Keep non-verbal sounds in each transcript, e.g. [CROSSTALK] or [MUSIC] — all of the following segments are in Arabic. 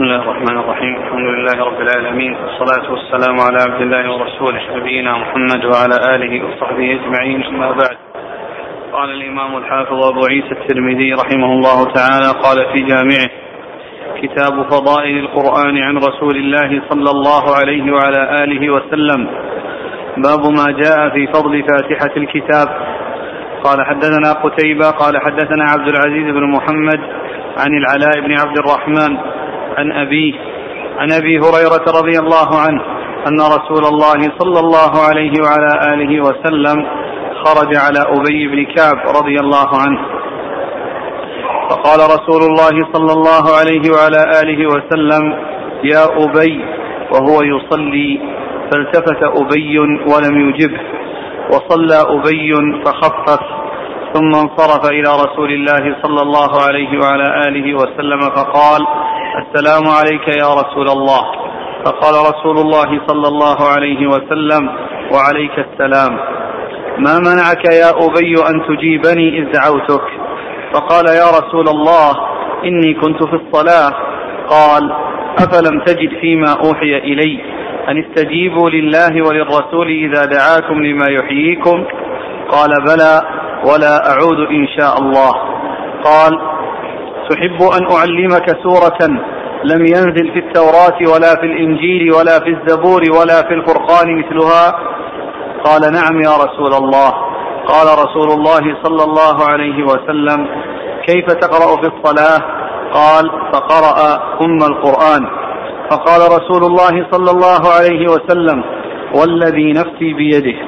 بسم الله الرحمن الرحيم. الحمد لله رب العالمين. والصلاة والسلام على عبد الله ورسوله نبينا محمد وعلى آله وصحبه أجمعين. أما بعد. قال الإمام الحافظ أبو عيسى الترمذي رحمه الله تعالى قال في جامعه كتاب فضائل القرآن عن رسول الله صلى الله عليه وعلى آله وسلم. باب ما جاء في فضل فاتحة الكتاب. قال حدثنا قتيبة قال حدثنا عبد العزيز بن محمد عن العلاء بن عبد الرحمن عن أبيه عن أبي هريرة رضي الله عنه أن رسول الله صلى الله عليه وعلى آله وسلم خرج على أبي بن كعب رضي الله عنه. فقال رسول الله صلى الله عليه وعلى آله وسلم يا أبي وهو يصلي فالتفت أبي ولم يجبه وصلى أبي فخفف ثم انصرف إلى رسول الله صلى الله عليه وعلى آله وسلم فقال السلام عليك يا رسول الله. فقال رسول الله صلى الله عليه وسلم وعليك السلام. ما منعك يا أبي أن تجيبني إذ دعوتك؟ فقال يا رسول الله إني كنت في الصلاة. قال أفلم تجد فيما أوحي إلي؟ أن استجيبوا لله وللرسول إذا دعاكم لما يحييكم؟ قال بلى ولا أعود إن شاء الله. قال تحب أن أعلمك سورة لم ينزل في التوراة ولا في الإنجيل ولا في الزبور ولا في الفرقان مثلها؟ قال نعم يا رسول الله. قال رسول الله صلى الله عليه وسلم كيف تقرأ في الصلاة؟ قال فقرأ أم القرآن. فقال رسول الله صلى الله عليه وسلم والذي نفسي بيده.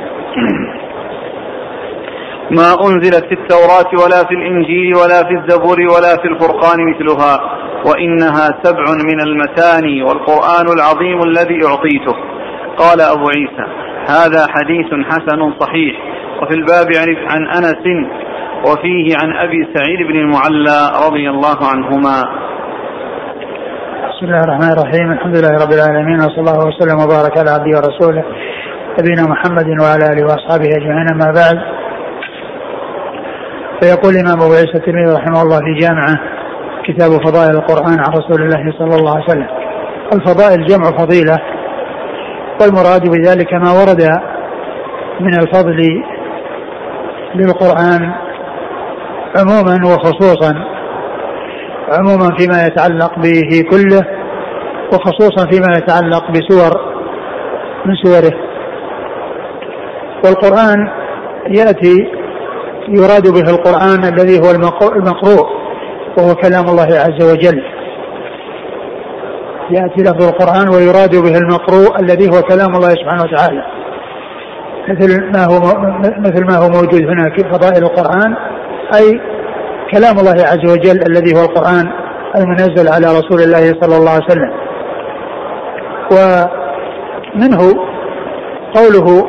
ما أنزلت في التوراة ولا في الإنجيل ولا في الزبور ولا في الفرقان مثلها وإنها سبع من المتاني والقرآن العظيم الذي أعطيته. قال أبو عيسى هذا حديث حسن صحيح. وفي الباب عن أنس وفيه عن أبي سعيد بن المعلى رضي الله عنهما. بسم الله الرحمن الرحيم. الحمد لله رب العالمين وصلى الله وسلم وبارك على عبده ورسوله نبينا محمد وعلى آله وأصحابه أجمعين أما بعد. فيقول الإمام أبو عيسى الترمذي رحمه الله في جامعة كتاب فضائل القرآن عن رسول الله صلى الله عليه وسلم. الفضائل جمع فضيلة والمراد بذلك ما ورد من الفضل للقرآن عموما وخصوصا عموما فيما يتعلق به كله وخصوصا فيما يتعلق بسور من سوره. والقرآن يأتي يراد به القرآن الذي هو المقروء وهو كلام الله عز وجل. يأتي لفظ القرآن ويراد به المقروء الذي هو كلام الله سبحانه وتعالى. مثل ما هو مثل ما هو موجود هنا في فضائل القرآن أي كلام الله عز وجل الذي هو القرآن المنزل على رسول الله صلى الله عليه وسلم. ومنه قوله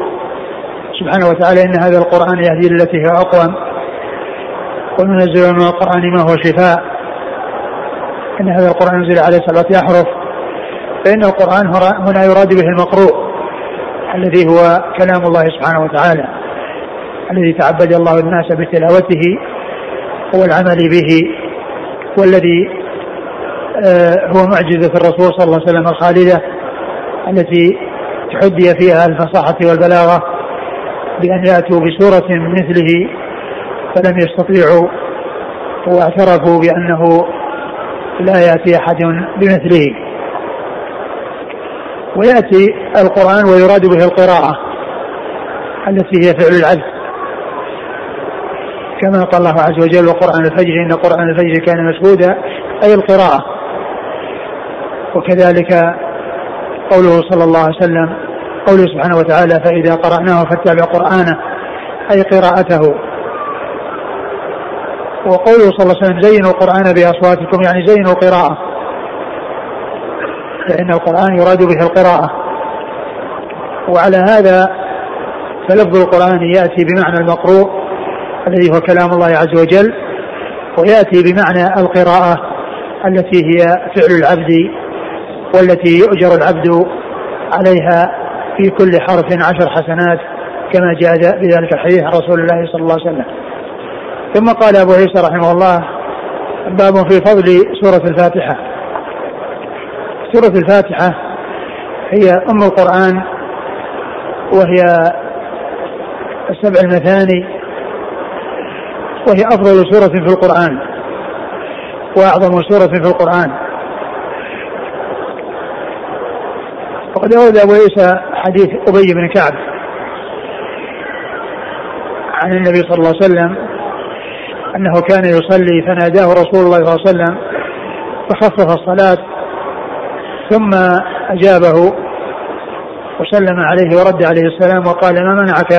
سبحانه وتعالى إن هذا القرآن يهدي للتي هي أقوم. وننزل من القرآن ما هو شفاء. إن هذا القرآن ينزل عليه سبعة أحرف فإن القرآن هنا يراد به المقروء الذي هو كلام الله سبحانه وتعالى الذي تعبد الله الناس بتلاوته والعمل به والذي آه، هو معجزة الرسول صلى الله عليه وسلم الخالدة التي تحدي فيها الفصاحة والبلاغة. بأن يأتوا بسورة مثله فلم يستطيعوا واعترفوا بأنه لا يأتي أحد بمثله. ويأتي القرآن ويراد به القراءة التي هي فعل العبد. كما قال الله عز وجل وقرآن الفجر إن قرآن الفجر كان مشهودا أي القراءة. وكذلك قوله صلى الله عليه وسلم قوله سبحانه وتعالى فإذا قرأناه فاتبع قرآنه أي قراءته. وقوله صلى الله عليه وسلم زينوا القرآن بأصواتكم يعني زينوا القراءة فإن القرآن يراد به القراءة. وعلى هذا فلفظ القرآن يأتي بمعنى المقروء الذي هو كلام الله عز وجل ويأتي بمعنى القراءة التي هي فعل العبد والتي يؤجر العبد عليها في كل حرف عشر حسنات كما جاء بذلك الحديث عن رسول الله صلى الله عليه وسلم. ثم قال أبو عيسى رحمه الله باب في فضل سورة الفاتحة. سورة الفاتحة هي أم القرآن وهي السبع المثاني وهي أفضل سورة في القرآن وأعظم سورة في القرآن. وقد أورد أبو عيسى حديث أبي بن كعب عن النبي صلى الله عليه وسلم أنه كان يصلي فناداه رسول الله صلى الله عليه وسلم فخفف الصلاة ثم أجابه وسلم عليه ورد عليه السلام وقال ما منعك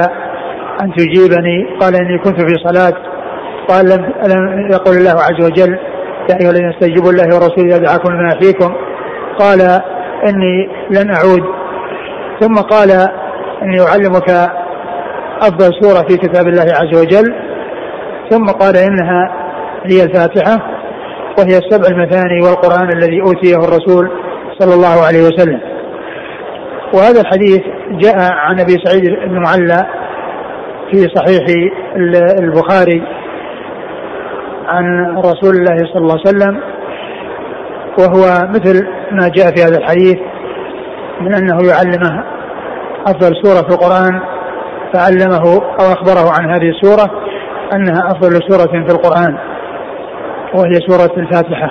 أن تجيبني؟ قال إني كنت في صلاة. قال لم, يقول الله عز وجل يا أيها الذين استجيبوا الله ورسوله إذا دعاكم لما فيكم. قال إني لن أعود. ثم قال إني أعلمك أفضل سورة في كتاب الله عز وجل. ثم قال إنها هي الفاتحة وهي السبع المثاني والقرآن الذي أوتيه الرسول صلى الله عليه وسلم. وهذا الحديث جاء عن أبي سعيد بن معلى في صحيح البخاري عن رسول الله صلى الله عليه وسلم. وهو مثل ما جاء في هذا الحديث من أنه يعلمه أفضل سورة في القرآن فعلمه أو أخبره عن هذه السورة أنها أفضل سورة في القرآن وهي سورة الفاتحة.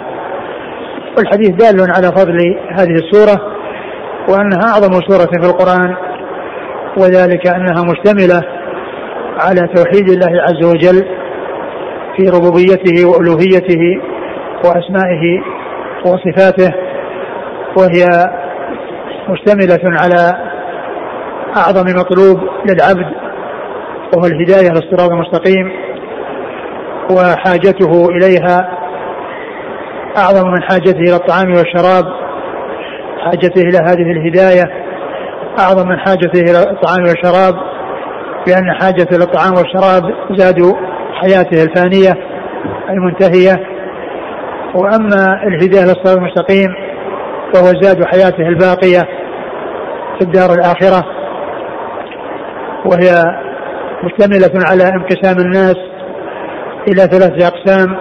والحديث دال على فضل هذه السورة وأنها أعظم سورة في القرآن وذلك أنها مشتملة على توحيد الله عز وجل في ربوبيته وألوهيته وأسمائه وصفاته وهي مشتملة على أعظم مطلوب للعبد وهو الهداية للصراط المستقيم وحاجته إليها أعظم من حاجته إلى الطعام والشراب حاجته إلى هذه الهداية أعظم من حاجته إلى الطعام والشراب لأن حاجته إلى الطعام والشراب زادوا حياته الفانية المنتهية. وأما الهداية للصراط المستقيم فهو زاد حياته الباقية في الدار الآخرة وهي مشتمله على انقسام الناس إلى ثلاثة أقسام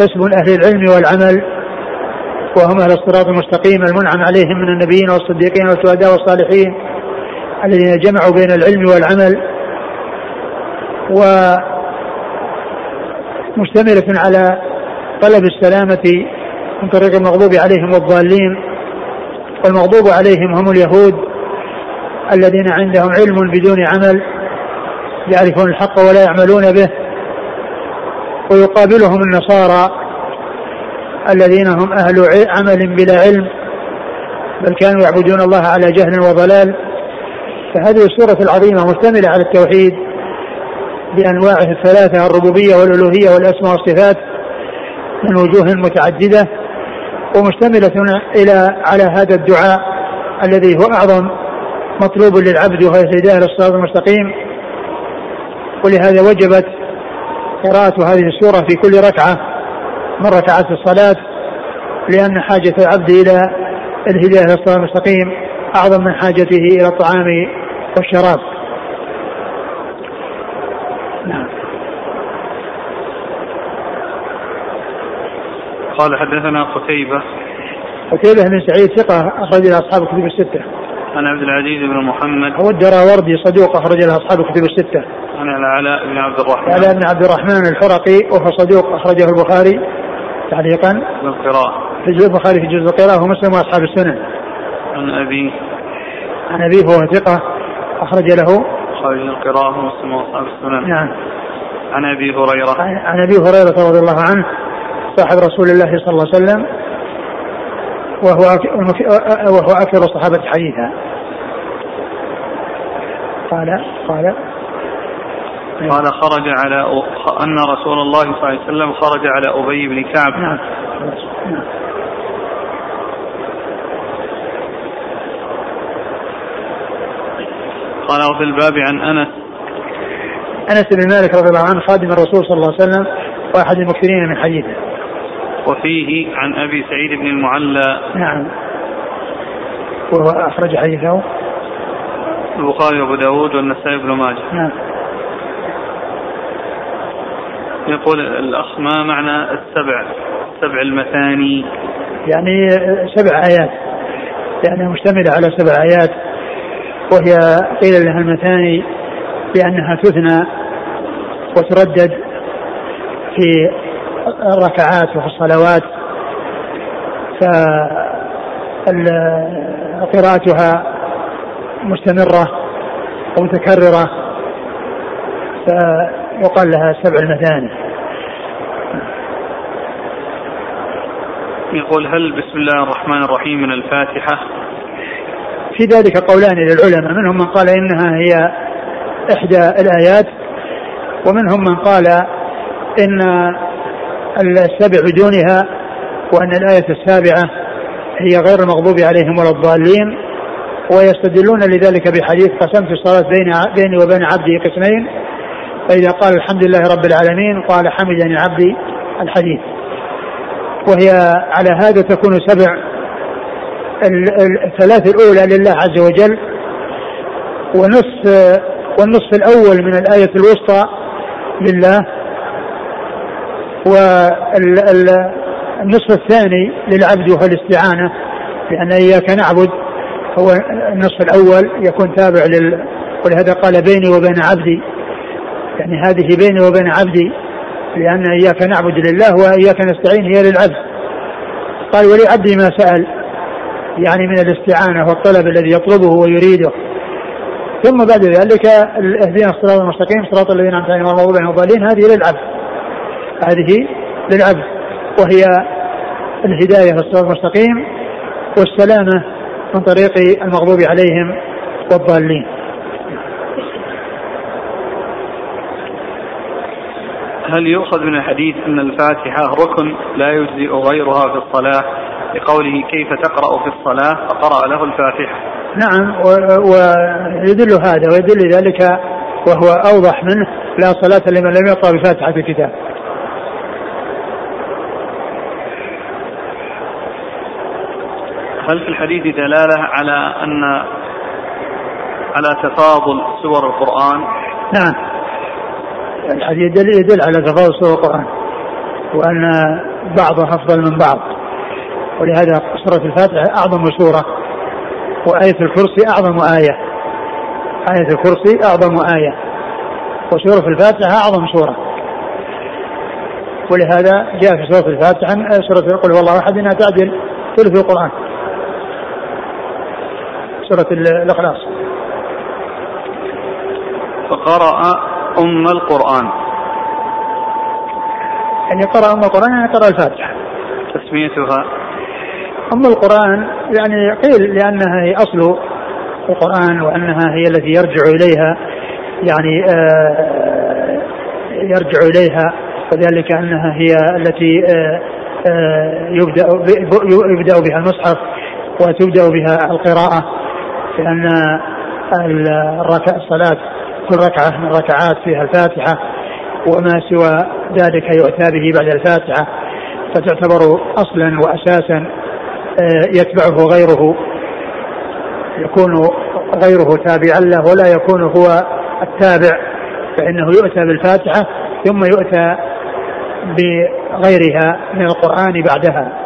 قسم أهل العلم والعمل وهم أهل الصراط المستقيم المنعم عليهم من النبيين والصديقين والشهداء والصالحين الذين جمعوا بين العلم والعمل و مشتملة على طلب السلامة من طريق المغضوب عليهم والضالين والمغضوب عليهم هم اليهود الذين عندهم علم بدون عمل يعرفون الحق ولا يعملون به ويقابلهم النصارى الذين هم أهل عمل بلا علم بل كانوا يعبدون الله على جهل وضلال. فهذه السورة العظيمة مشتملة على التوحيد بأنواعه الثلاثة الربوبية والألوهية والأسماء والصفات. من وجوه متعددة ومشتملة إلى على هذا الدعاء الذي هو أعظم مطلوب للعبد وهو الهداية للصراط المستقيم. ولهذا وجبت قراءة هذه السورة في كل ركعة من ركعات الصلاة لأن حاجة العبد إلى الهداية للصراط المستقيم أعظم من حاجته إلى الطعام والشراب. قال حدثنا قتيبة. قتيبة بن سعيد ثقة أخرج له أصحاب الكتب الستة. عن عبد العزيز بن محمد. هو الدراوردي صدوق أخرج له أصحاب الكتب الستة. عن العلاء بن عبد الرحمن. العلاء بن عبد الرحمن الحرقي وهو صدوق أخرجه البخاري تعليقا. بالقراءة في جزء البخاري في جزء القراءة ومسلم وأصحاب السنن. عن أبيه عن أبيه وهو ثقة أخرج له. خارج القراءة ومسلم وأصحاب السنن. نعم. عن أبي هريرة. عن أبي هريرة رضي الله عنه. صاحب رسول الله صلى الله عليه وسلم وهو وهو أكثر الصحابة حديثا. قال قال. قال خرج على أن رسول الله صلى الله عليه وسلم خرج على أبي بن كعب. نعم. قال وفي الباب عن أنس. أنس بن مالك رضي الله عنه خادم الرسول صلى الله عليه وسلم وأحد المكثرين من حديثه. وفيه عن أبي سعيد بن المعلى. نعم. وهو أخرج حديثه. البخاري وأبو داود والنسائي بن ماجه. نعم. يقول الأخ ما معنى السبع؟ السبع المثاني. يعني سبع آيات. لأنها مشتملة على سبع آيات. وهي قيل لها المثاني لأنها تثنى وتردد في الركعات وفي الصلوات فقراءتها مستمرة ومتكررة فيقال لها سبع المثاني. يقول هل بسم الله الرحمن الرحيم من الفاتحة؟ في ذلك قولان للعلماء منهم من قال إنها هي إحدى الآيات ومنهم من قال إن السبع بدونها وأن الآية السابعة هي غير المغضوب عليهم ولا الضالين ويستدلون لذلك بحديث قسمت الصلاة بين بيني وبين عبدي قسمين فإذا قال الحمد لله رب العالمين قال حمدني عبدي الحديث. وهي على هذا تكون سبع الثلاث الأولى لله عز وجل ونصف والنصف الأول من الآية الوسطى لله والنصف الثاني للعبد وهو الاستعانة لأن إياك نعبد هو النصف الأول يكون تابع لل ولهذا قال بيني وبين عبدي يعني هذه بيني وبين عبدي لأن إياك نعبد لله وإياك نستعين هي للعبد. قال ولعبدي ما سأل يعني من الاستعانة والطلب الذي يطلبه ويريده. ثم بعد ذلك اهدنا الصراط المستقيم صراط الذين أنعمت عليهم غير المغضوب عليهم هذه للعبد. هذه للعبد وهي الهداية للصراط المستقيم والسلامة من طريق المغضوب عليهم والضالين. هل يؤخذ من الحديث أن الفاتحة ركن لا يجزئ غيرها في الصلاة لقوله كيف تقرأ في الصلاة فقرأ له الفاتحة. نعم ويدل هذا ويدل ذلك وهو أوضح منه لا صلاة لمن لم يقرأ بفاتحة الكتاب هل في الحديث دلالة على أن على تفاضل سور القرآن؟ نعم. الحديث يدل, يدل على تفاضل سور القرآن وأن بعضها أفضل من بعض. ولهذا سورة الفاتحة أعظم سورة وآية الكرسي أعظم آية. آية الكرسي أعظم آية. وسورة الفاتحة أعظم سورة. ولهذا جاء في سورة الفاتحة سورة قل هو الله أحد أنها تعدل ثلث القرآن. سورة الإخلاص. فقرأ أم القرآن. يعني قرأ أم القرآن يعني قرأ الفاتحة. تسميتها أم القرآن يعني قيل لأنها هي أصل القرآن وأنها هي التي يرجع إليها يعني آه يرجع إليها وذلك أنها هي التي آه آه يبدأ يبدأ بها المصحف وتبدأ بها القراءة. لأن الركع الصلاة كل ركعة من الركعات فيها الفاتحة وما سوى ذلك يؤتى به بعد الفاتحة فتعتبر أصلا وأساسا آه، يتبعه غيره يكون غيره تابعا له ولا يكون هو التابع فإنه يؤتى بالفاتحة ثم يؤتى بغيرها من القرآن بعدها.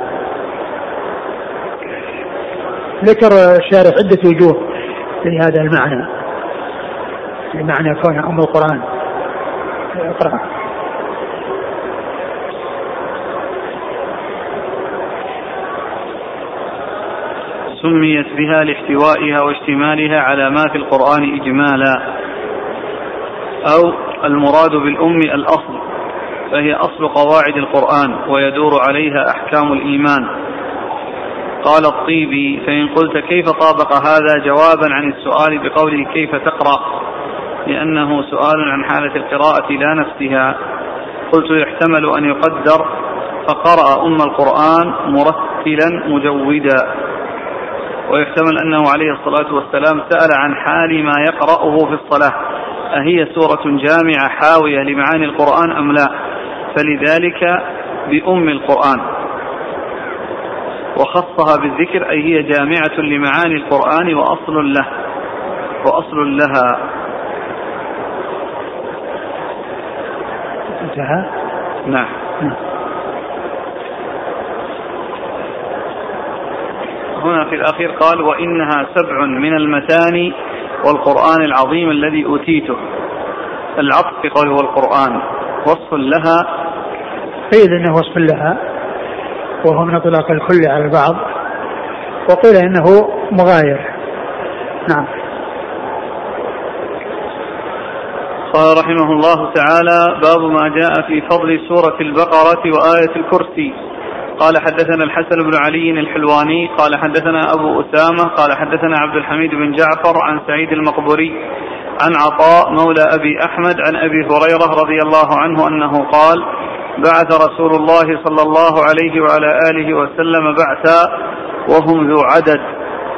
ذكر الشارح عدة وجوه لهذا المعنى. لمعنى كونها أم القرآن. اقرأ. سميت بها لاحتوائها واشتمالها على ما في القرآن إجمالا. أو المراد بالأم الأصل فهي أصل قواعد القرآن ويدور عليها أحكام الإيمان. قال الطيبي فإن قلت كيف طابق هذا جوابا عن السؤال بقوله كيف تقرأ؟ لأنه سؤال عن حالة القراءة لا نفسها قلت يحتمل أن يقدر فقرأ أم القرآن مرتلا مجودا. ويحتمل أنه عليه الصلاة والسلام سأل عن حال ما يقرأه في الصلاة. أهي سورة جامعة حاوية لمعاني القرآن أم لا؟ فلذلك بأم القرآن. وخصها بالذكر أي هي جامعة لمعاني القرآن وأصل له وأصل لها. انتهى؟ نعم. هنا في الأخير قال وإنها سبع من المثاني والقرآن العظيم الذي أوتيته. العطف في قوله هو القرآن. وصف لها. قيل إنه وصف لها. وهو من أطلاق الكل على البعض. وقيل إنه مغاير. نعم. قال رحمه الله تعالى باب ما جاء في فضل سورة البقرة وآية الكرسي. قال حدثنا الحسن بن علي الحلواني قال حدثنا أبو أسامة قال حدثنا عبد الحميد بن جعفر عن سعيد المقبوري عن عطاء مولى أبي أحمد عن أبي هريرة رضي الله عنه أنه قال بعث رسول الله صلى الله عليه وعلى آله وسلم بعثا وهم ذو عدد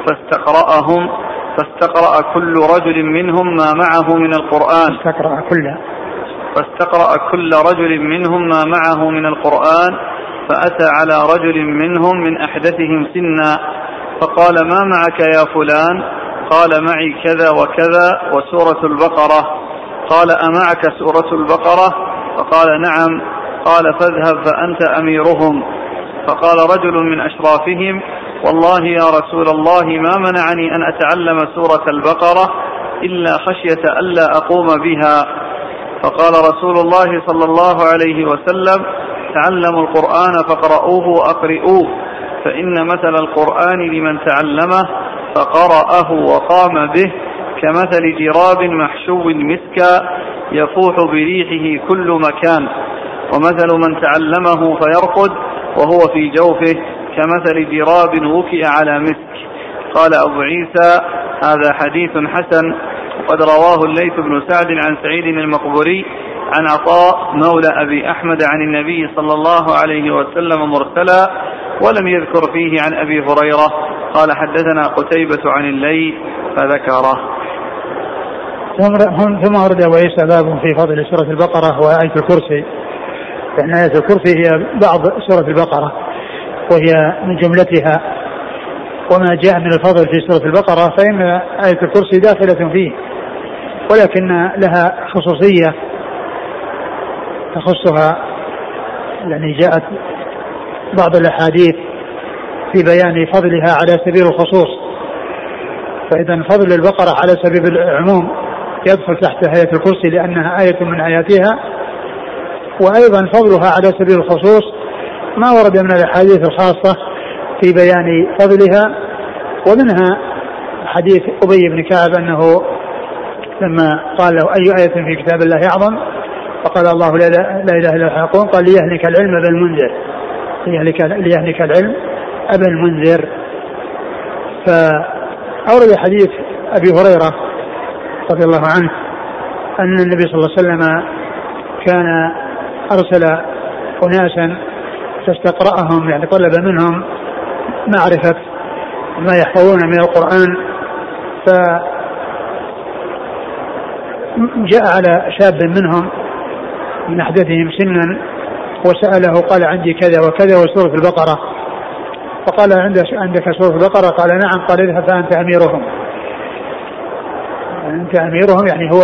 فاستقرأهم فاستقرأ كل رجل منهم ما معه من القرآن. فاستقرأ كل. فاستقرأ كل رجل منهم ما معه من القرآن فأتى على رجل منهم من أحدثهم سنا فقال ما معك يا فلان؟ قال معي كذا وكذا وسورة البقرة. قال أمعك سورة البقرة؟ فقال نعم. قال فاذهب فأنت أميرهم. فقال رجل من أشرافهم والله يا رسول الله ما منعني أن أتعلم سورة البقرة إلا خشية ألا أقوم بها. فقال رسول الله صلى الله عليه وسلم تعلموا القرآن فاقرؤوه وأقرئوه فإن مثل القرآن لمن تعلمه فقرأه وقام به كمثل جراب محشو مسكا يفوح بريحه كل مكان. ومثل من تعلمه فيرقد وهو في جوفه كمثل جراب وكئ على مسك. قال أبو عيسى هذا حديث حسن وقد رواه الليث بن سعد عن سعيد المقبوري عن عطاء مولى أبي أحمد عن النبي صلى الله عليه وسلم مرسلا ولم يذكر فيه عن أبي هريرة. قال حدثنا قتيبة عن الليل فذكره. ثم ورد أبو عيسى باب في فضل سورة البقرة وآية الكرسي. لأن آية الكرسي هي بعض سورة البقرة وهي من جملتها وما جاء من الفضل في سورة البقرة فإن آية الكرسي داخلة فيه ولكن لها خصوصية تخصها يعني جاءت بعض الأحاديث في بيان فضلها على سبيل الخصوص. فإذا فضل البقرة على سبيل العموم يدخل تحت آية الكرسي لأنها آية من آياتها وأيضا فضلها على سبيل الخصوص. ما ورد من الأحاديث الخاصة في بيان فضلها ومنها حديث أبي بن كعب أنه لما قال له أي آية في كتاب الله أعظم؟ فقال الله لا, لا إله إلا هو. قال ليهلك العلم أبا المنذر. ليهلك, ليهلك العلم أبا المنذر. فأورد حديث أبي هريرة رضي الله عنه أن النبي صلى الله عليه وسلم كان أرسل أناسا فاستقرأهم يعني طلب منهم معرفة ما يحفظون من القرآن ف جاء على شاب منهم من أحدثهم سنا وسأله قال عندي كذا وكذا وسورة البقرة. فقال عندك عندك سورة البقرة؟ قال نعم. قال اذهب فأنت أميرهم. أنت أميرهم يعني هو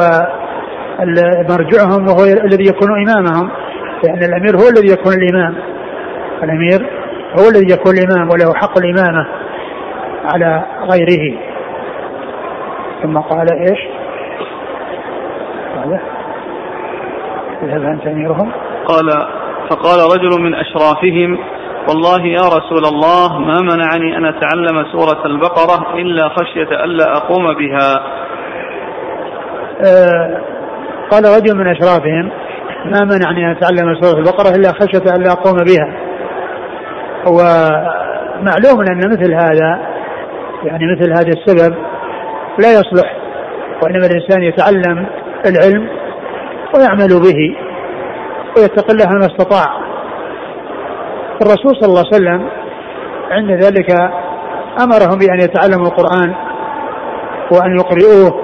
مرجعهم وهو الذي يكون إمامهم. يعني الأمير هو الذي يكون الإمام. الأمير هو الذي يكون الإمام وله حق الإمامة على غيره. ثم قال إيش؟ قال اذهب أنت أميرهم. قال فقال رجل من أشرافهم والله يا رسول الله ما منعني أن أتعلم سورة البقرة إلا خشية ألا أقوم بها. آه قال رجل من أشرافهم ما منعني أن أتعلم سورة البقرة إلا خشية ألا أقوم بها. ومعلوم أن مثل هذا يعني مثل هذا السبب لا يصلح وإنما الإنسان يتعلم العلم ويعمل به ويتقي الله ما استطاع. الرسول صلى الله عليه وسلم عند ذلك أمرهم بأن يتعلموا القرآن وأن يقرئوه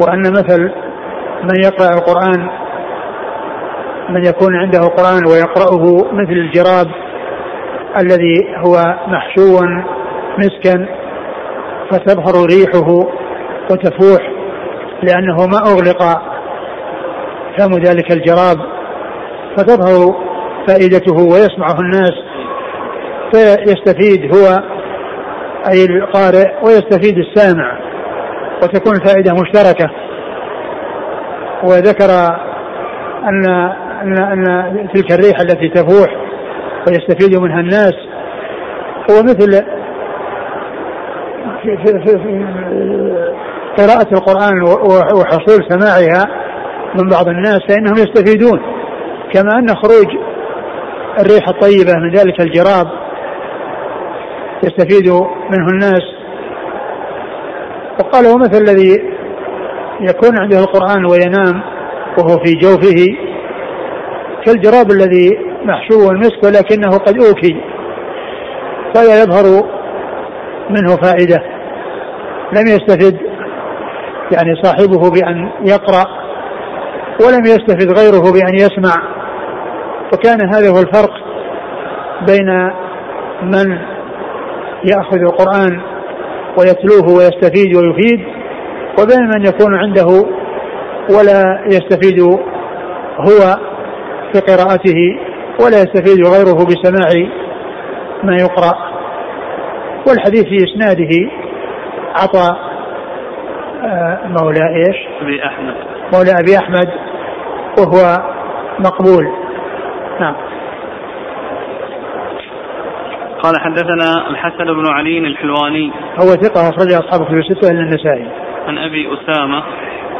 وأن مثل من يقرأ القرآن من يكون عنده قرآن ويقرأه مثل الجراب الذي هو محشو مسكا فتظهر ريحه وتفوح لأنه ما أغلق فم ذلك الجراب فتظهر فائدته ويسمعه الناس فيستفيد هو أي القارئ ويستفيد السامع وتكون الفائدة مشتركة. وذكر أن أن أن تلك الريح التي تفوح ويستفيد منها الناس هو مثل في, في, في قراءة القرآن وحصول سماعها من بعض الناس فإنهم يستفيدون كما أن خروج الريح الطيبة من ذلك الجراب يستفيد منه الناس. وقال هو مثل الذي يكون عنده القرآن وينام وهو في جوفه كالجراب الذي محشو المسك ولكنه قد أوكي فلا يظهر منه فائدة. لم يستفد يعني صاحبه بأن يقرأ ولم يستفد غيره بأن يسمع. وكان هذا هو الفرق بين من يأخذ القرآن ويتلوه ويستفيد ويفيد وبين من يكون عنده ولا يستفيد هو. في قراءته ولا يستفيد غيره بسماع ما يقرأ. والحديث في إسناده عطى آه، مولى إيش؟ أبي أحمد. مولى أبي أحمد وهو مقبول. نعم. قال حدثنا الحسن بن علي الحلواني. هو ثقة أخرج أصحاب كتب الستة إلا النسائي. عن أبي أسامة.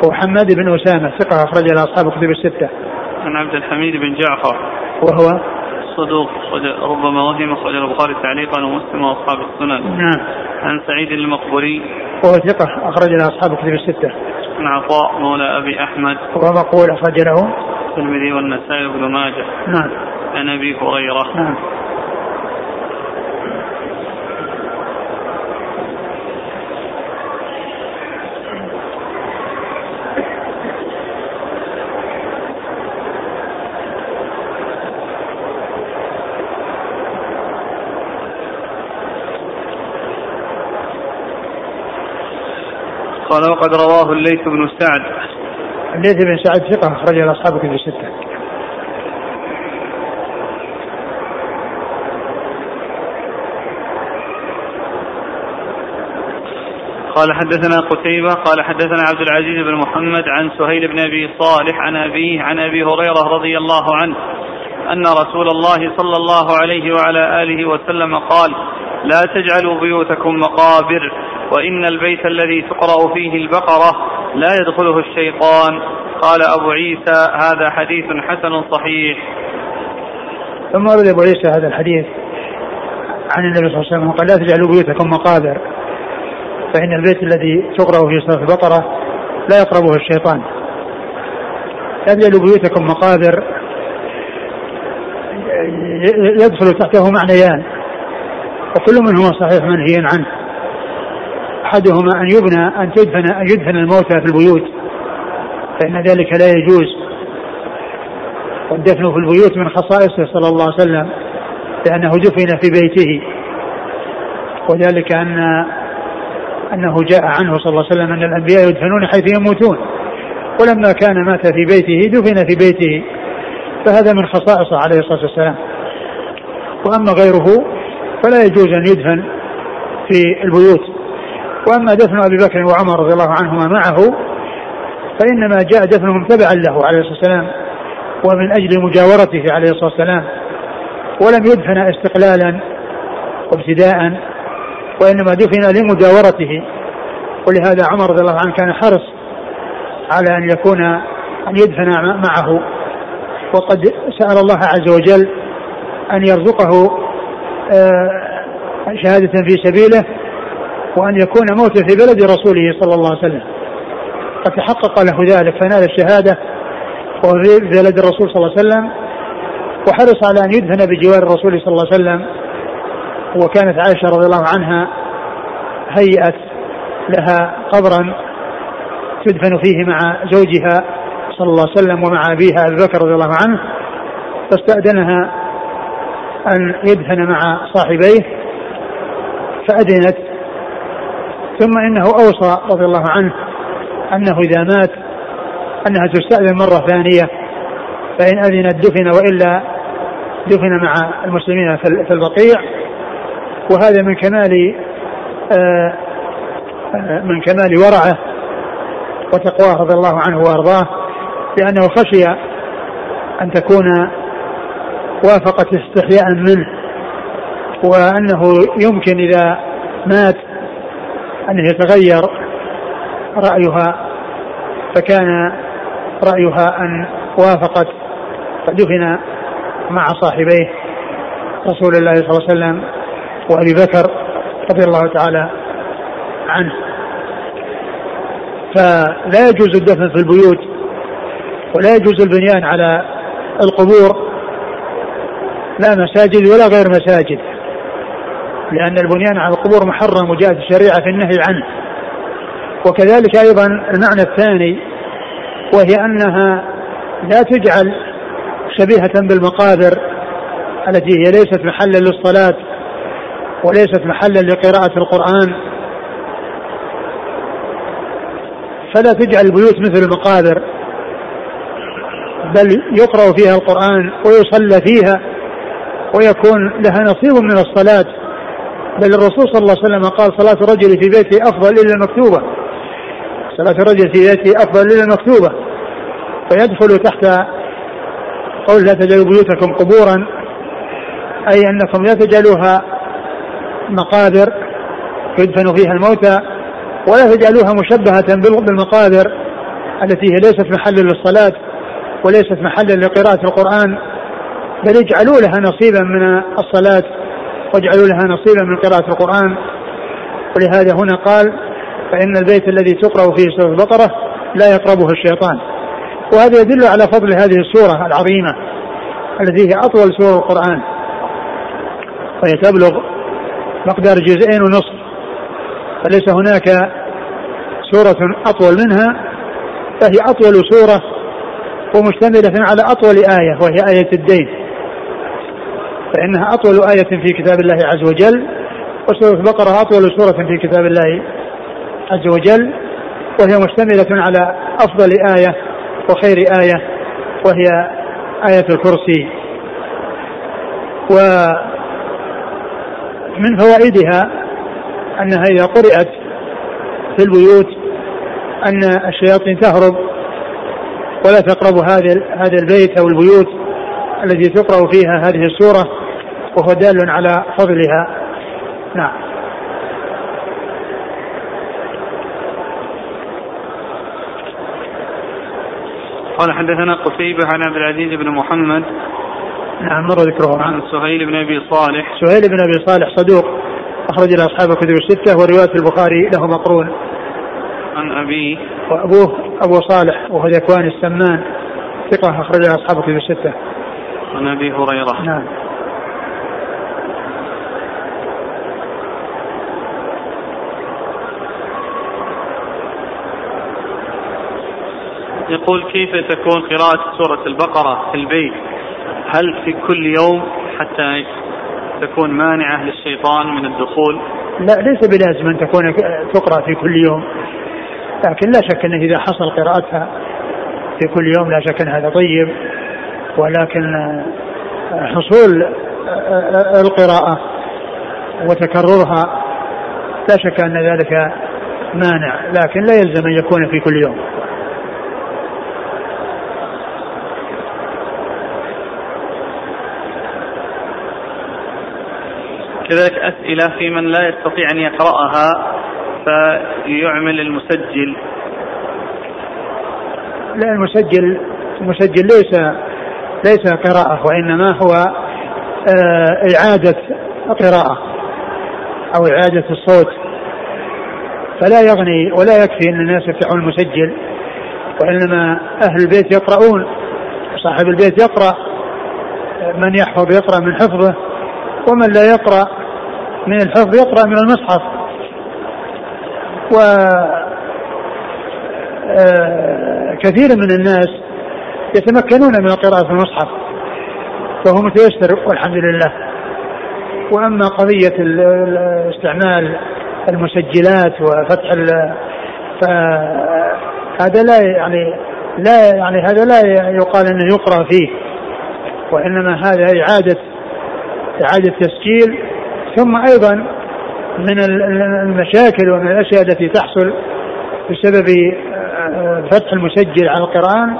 هو حماد بن أسامة ثقة أخرج أصحاب كتب الستة. عن عبد الحميد بن جعفر. وهو؟ صدوق ربما وهم أخرج البخاري تعليقا ومسلم وأصحاب السنن. نعم. عن سعيد المقبري وهو ثقة أخرج له أصحاب كتب الستة. عن عطاء مولى أبي أحمد. وهو مقبول أخرج له الترمذي والنسائي وابن ماجه. نعم. عن أبي هريرة. نعم. قال وقد رواه الليث بن سعد الليث بن سعد ثقة أخرج له أصحاب كتب الستة. قال حدثنا قتيبة قال حدثنا عبد العزيز بن محمد عن سهيل بن أبي صالح عن أبيه عن أبي هريرة رضي الله عنه أن رسول الله صلى الله عليه وعلى آله وسلم قال لا تجعلوا بيوتكم مقابر وإن البيت الذي تقرأ فيه البقرة لا يدخله الشيطان. قال أبو عيسى هذا حديث حسن صحيح. ثم ورد أبو عيسى هذا الحديث عن النبي صلى الله عليه وسلم قال لا تجعلوا بيوتكم مقابر فإن البيت الذي تقرأ فيه سورة البقرة لا يقربه الشيطان. لا تجعلوا بيوتكم مقابر يدخل تحته معنيان وكل منهما صحيح منهي عنه. أحدهما أن يبنى أن تدفن أن يدفن الموتى في البيوت. فإن ذلك لا يجوز. والدفن في البيوت من خصائصه صلى الله عليه وسلم لأنه دفن في بيته. وذلك ان أنه جاء عنه صلى الله عليه وسلم أن الأنبياء يدفنون حيث يموتون. ولما كان مات في بيته دفن في بيته. فهذا من خصائصه عليه الصلاة والسلام. وأما غيره فلا يجوز أن يدفن في البيوت. وأما دفن أبي بكر وعمر رضي الله عنهما معه فإنما جاء دفنهم تبعا له عليه الصلاة والسلام ومن أجل مجاورته عليه الصلاة والسلام ولم يدفن استقلالا وابتداء وإنما دفن لمجاورته. ولهذا عمر رضي الله عنه كان حرص على أن يكون أن يدفن معه. وقد سأل الله عز وجل أن يرزقه آه، شهادة في سبيله وأن يكون موته في بلد رسوله صلى الله عليه وسلم. قد تحقق له ذلك فنال الشهادة وهو في بلد الرسول صلى الله عليه وسلم. وحرص على أن يدفن بجوار الرسول صلى الله عليه وسلم. وكانت عائشة رضي الله عنها هيئت لها قبرا تدفن فيه مع زوجها صلى الله عليه وسلم ومع أبيها أبي بكر رضي الله عنه. فاستأذنها أن يدفن مع صاحبيه فأذنت ثم إنه أوصى رضي الله عنه أنه إذا مات أنها تستأذن مرة ثانية فإن أذنت دفن وإلا دفن مع المسلمين في البقيع. وهذا من كمال آه، آه، من كمال ورعه وتقواه رضي الله عنه وأرضاه لأنه خشي أن تكون وافقت استحياء منه وأنه يمكن إذا مات انه يتغير رأيها فكان رأيها أن وافقت فدفن مع صاحبيه رسول الله صلى الله عليه وسلم وأبي بكر رضي الله تعالى عنه. فلا يجوز الدفن في البيوت ولا يجوز البنيان على القبور لا مساجد ولا غير مساجد. لأن البنيان على القبور محرم وجاءت الشريعة في النهي عنه. وكذلك أيضا المعنى الثاني وهي أنها لا تجعل شبيهة بالمقابر التي هي ليست محلا للصلاة وليست محلا لقراءة القرآن. فلا تجعل البيوت مثل المقابر بل يقرأ فيها القرآن ويصلى فيها ويكون لها نصيب من الصلاة. بل الرسول صلى الله عليه وسلم قال صلاة الرجل في بيته أفضل إلا المكتوبة. صلاة الرجل في بيته أفضل إلا المكتوبة. فيدخل تحت قول لا تجعلوا بيوتكم قبورا أي أنكم لا تجعلوها مقابر يدفن فيها الموتى ولا تجعلوها مشبهة بالمقابر التي هي ليست محلا للصلاة وليست محلا لقراءة القرآن بل اجعلوا لها نصيبا من الصلاة. واجعلوا لها نصيبا من قراءة القرآن. ولهذا هنا قال فإن البيت الذي تقرأ فيه سورة البقرة لا يقربه الشيطان. وهذا يدل على فضل هذه السورة العظيمة التي هي أطول سور القرآن. وهي تبلغ مقدار جزئين ونصف. فليس هناك سورة أطول منها فهي أطول سورة ومشتملة على أطول آية وهي آية الدين. فإنها أطول آية في كتاب الله عز وجل وسورة البقرة أطول سورة في كتاب الله عز وجل وهي مشتملة على أفضل آية وخير آية وهي آية الكرسي. ومن فوائدها أنها إذا قرأت في البيوت أن الشياطين تهرب ولا تقرب هذا هذا البيت أو البيوت التي تقرأ فيها هذه السورة وهو دال على فضلها. نعم. قال حدثنا قتيبة عن عبد العزيز بن محمد. نعم مر ذكره. عن سهيل بن أبي صالح. سهيل بن أبي صالح صدوق أخرج له اصحاب الكتب الستة ورواية البخاري له مقرون. عن ابيه وأبوه أبو صالح وهو ذكوان السمان ثقة اخرج له أصحاب الكتب الستة. عن أبي هريرة. نعم. يقول كيف تكون قراءة سورة البقرة في البيت؟ هل في كل يوم حتى تكون مانعة للشيطان من الدخول؟ لا ليس بلازم أن تكون تقرأ في كل يوم. لكن لا شك أنه إذا حصل قراءتها في كل يوم لا شك أن هذا طيب. ولكن حصول القراءة وتكررها لا شك أن ذلك مانع. لكن لا يلزم أن يكون في كل يوم. كذلك أسئلة في من لا يستطيع أن يقرأها فيعمل المسجل. لا المسجل المسجل ليس ليس قراءة وإنما هو آه، إعادة قراءة أو إعادة الصوت. فلا يغني ولا يكفي أن الناس يفتحون المسجل وإنما أهل البيت يقرؤون. صاحب البيت يقرأ من يحفظ يقرأ من حفظه. ومن لا يقرأ من الحفظ يقرأ من المصحف. و آه، كثير من الناس يتمكنون من القراءة في المصحف فهو متيسر والحمد لله. وأما قضية استعمال المسجلات وفتح فهذا لا يعني لا يعني هذا لا يقال إنه يقرأ فيه وإنما هذا إعادة إعادة تسجيل ثم أيضا من المشاكل ومن الأشياء التي تحصل بسبب آه، فتح المسجل على القرآن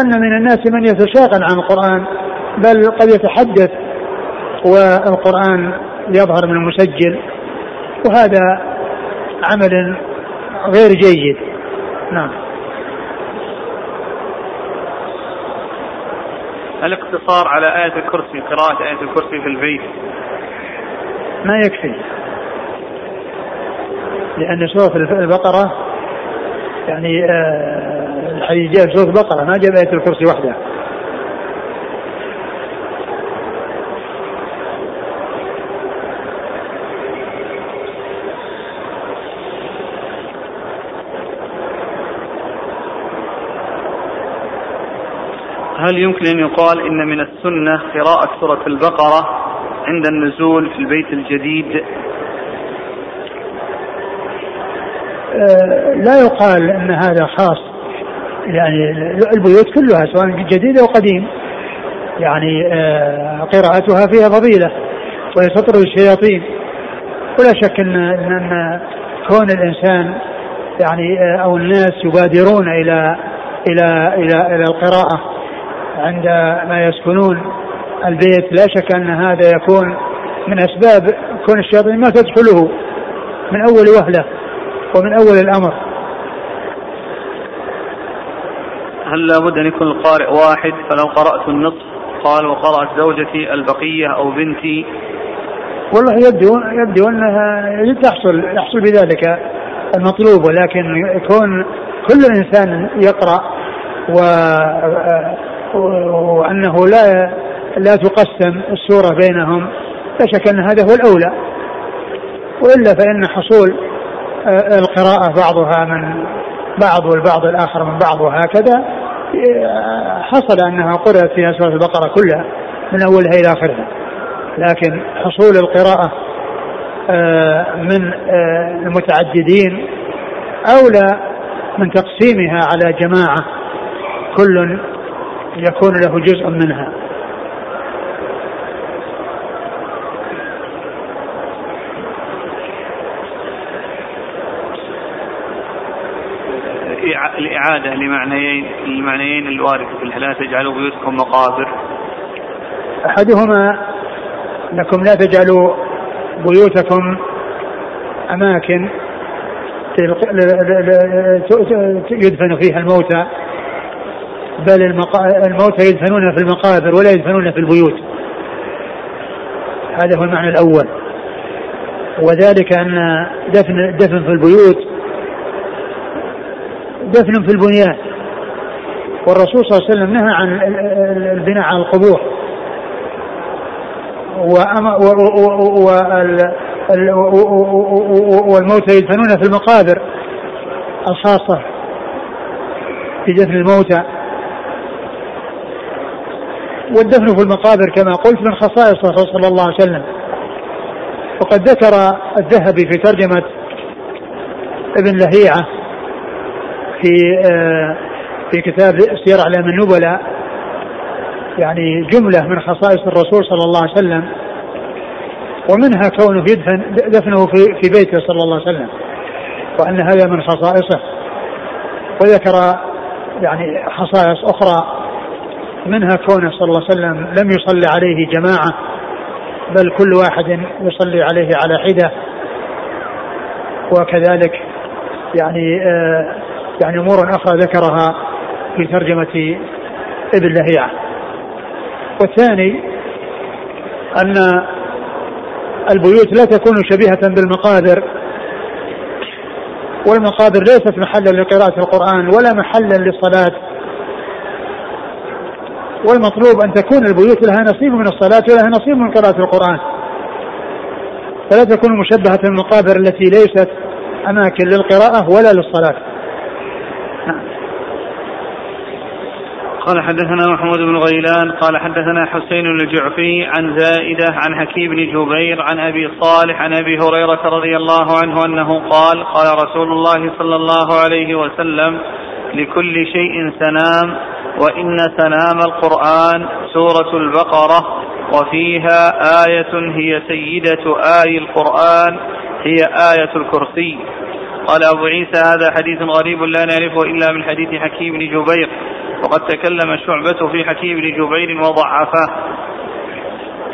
أن من الناس من يتشاغل عن القرآن بل قد يتحدث والقرآن يظهر من المسجل وهذا عمل غير جيد. نعم. الاقتصار على آية الكرسي قراءة آية الكرسي في البيت. ما يكفي. لأن سورة البقرة يعني آه، الحديث جاء سورة البقرة ما جاء آية الكرسي وحدها هل يمكن أن يقال إن من السنة قراءة سورة البقرة عند النزول في البيت الجديد؟ آه، لا يقال أن هذا خاص. يعني البيوت كلها سواء جديدة أو قديم يعني آه، قراءتها فيها فضيلة وهي تطرد الشياطين. ولا شك إن إن كون الإنسان يعني آه، أو الناس يبادرون إلى إلى إلى إلى القراءة. عندما يسكنون البيت لا شك أن هذا يكون من أسباب كون الشياطين ما تدخله من أول وهلة ومن أول الأمر. هل لابد أن يكون القارئ واحد؟ فلو قرأت النصف قال وقرأت زوجتي البقية أو بنتي. والله يبدو يبدو أنها تحصل يحصل بذلك المطلوب ولكن يكون كل إنسان يقرأ و وانه لا لا تقسم السورة بينهم لا شك أن هذا هو الأولى. وإلا فإن حصول آه، القراءة بعضها من بعض والبعض الآخر من بعض وهكذا آه، حصل أنها قرأت فيها سورة البقرة كلها من أولها إلى آخرها. لكن حصول القراءة آه، من المتعددين أولى من تقسيمها على جماعة كل يكون له جزء منها. الإعادة لمعنيين المعنيين الواردة في لا تجعلوا بيوتكم مقابر. أحدهما أنكم لا تجعلوا بيوتكم أماكن يدفن فيها الموتى. بل الموتى يدفنون في المقابر ولا يدفنون في البيوت هذا هو المعنى الأول وذلك أن دفن دفن في البيوت دفن في البنيان والرسول صلى الله عليه وسلم نهى عن البناء على القبور والموتى يدفنون في المقابر الخاصة في دفن الموتى والدفن في المقابر كما قلت من خصائص الرسول صلى الله عليه وسلم. وقد ذكر الذهبي في ترجمة ابن لهيعة في آه، في كتاب سير أعلام النبلاء يعني جملة من خصائص الرسول صلى الله عليه وسلم ومنها كونه يدفن دفنه في في بيته صلى الله عليه وسلم وأن هذا من خصائصه. وذكر يعني خصائص أخرى منها كونه صلى الله عليه وسلم لم يصلي عليه جماعة بل كل واحد يصلي عليه على حدة. وكذلك يعني آه يعني أمور أخرى ذكرها في ترجمة ابن لهيعة. والثاني أن البيوت لا تكون شبيهة بالمقابر. والمقابر ليست محلا لقراءة القرآن ولا محلا للصلاة. والمطلوب أن تكون البيوت لها نصيب من الصلاة ولها نصيب من قراءة القرآن. فلا تكون مشبهة بالمقابر التي ليست أماكن للقراءة ولا للصلاة. قال حدثنا محمود بن غيلان قال حدثنا حسين الجعفي عن زائدة عن حكيم بن جبير عن أبي صالح عن أبي هريرة رضي الله عنه أنه قال قال رسول الله صلى الله عليه وسلم لكل شيء سنام وإن سنام القرآن سورة البقرة وفيها آية هي سيدة آي القرآن هي آية الكرسي. قال أبو عيسى هذا حديث غريب لا نعرفه إلا من حديث حكيم بن جبير وقد تكلم شعبة في حكيم بن جبير وضعفه.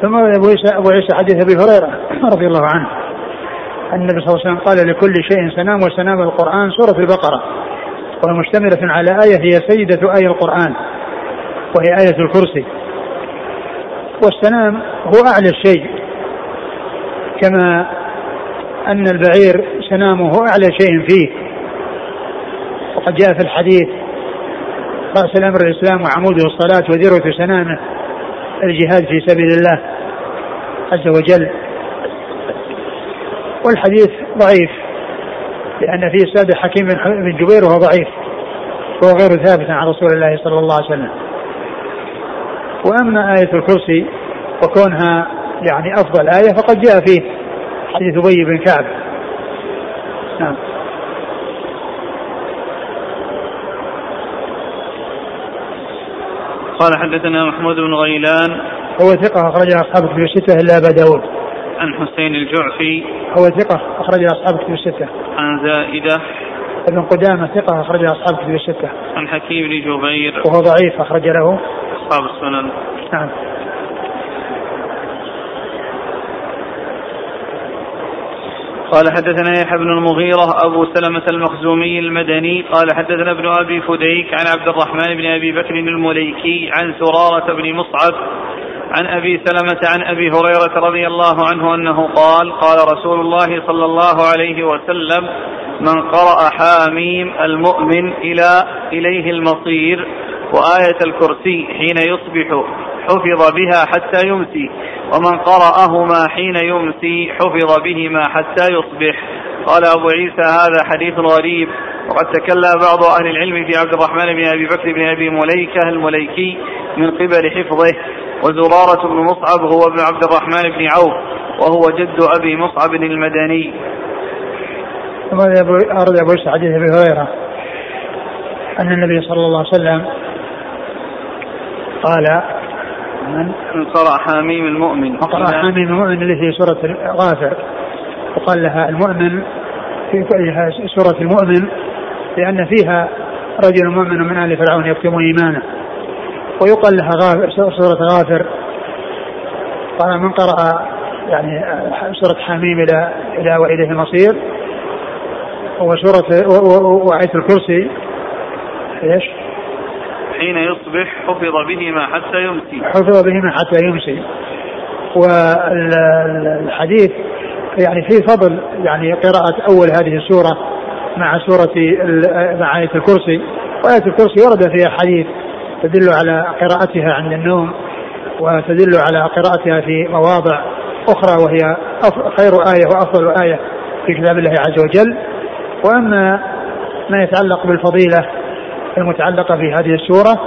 ثم أبو عيسى أبو عيسى حديث أبي هريرة رضي الله عنه. أن النبي صلى الله عليه وسلم قال لكل شيء سنام وسنام القرآن سورة البقرة. وهي مشتملة على آية هي سيدة آية القرآن وهي آية الكرسي. والسنام هو أعلى الشيء كما أن البعير سنامه أعلى شيء فيه. وقد جاء في الحديث رأس الأمر الإسلام وعموده الصلاة وذروة سنامه الجهاد في سبيل الله عز وجل. والحديث ضعيف. لأن فيه سادة حكيم بن جبير وهو ضعيف. وهو غير ثابت عن رسول الله صلى الله عليه وسلم. وأما آية الكرسي وكونها يعني أفضل آية فقد جاء فيه حديث أبي بن كعب. نعم. قال حدثنا محمود بن غيلان. هو ثقة أخرج أصحاب كتب الستة إلا أبا داود. عن حسين الجعفي. هو ثقة أخرج أصحاب كتب الستة. عن زائدة. ابن قدامة ثقة أخرج أصحاب كتب الستة. عن حكيم بن جبير. وهو ضعيف أخرج له. أصحاب السنن. نعم. قال حدثنا يحيى بن المغيرة أبو سلمة المخزومي المدني. قال حدثنا ابن أبي فديك عن عبد الرحمن بن أبي بكر المليكي عن سرارة بن مصعب عن أبي سلمة عن أبي هريرة رضي الله عنه أنه قال قال رسول الله صلى الله عليه وسلم من قرأ حاميم المؤمن إلى إليه المصير وآية الكرسي حين يصبح حفظ بها حتى يمسي ومن قرأهما حين يمسي حفظ بهما حتى يصبح. قال أبو عيسى هذا حديث غريب وقد تكلم بعض أهل العلم في عبد الرحمن بن أبي بكر بن أبي مليكة المليكي من قبل حفظه. وزرارة بن مصعب هو ابن عبد الرحمن بن عوف وهو جد أبي مصعب المدني. ثم أرد أبو عيسى حديث أبي هريرة أن النبي صلى الله عليه وسلم قال من قرأ حاميم المؤمن. وقرأ حاميم المؤمن اللي في سورة غافر وقال لها المؤمن في سورة المؤمن لأن فيها رجل مؤمن من آل فرعون يكتم إيمانه. ويقال لها غافر سورة غافر. قال من قرأ يعني سورة حميم إلى إلى وإليه المصير. وسورة وآية الكرسي. إيش؟ حين يصبح حفظ بهما حتى يمسي. حفظ بهما حتى يمسي. والحديث يعني في فضل يعني قراءة أول هذه السورة مع سورة مع آية الكرسي. وآية الكرسي ورد فيها حديث تدل على قراءتها عند النوم وتدل على قراءتها في مواضع أخرى وهي خير آية وأفضل آية في كتاب الله عز وجل. وأما ما يتعلق بالفضيلة المتعلقة في هذه السورة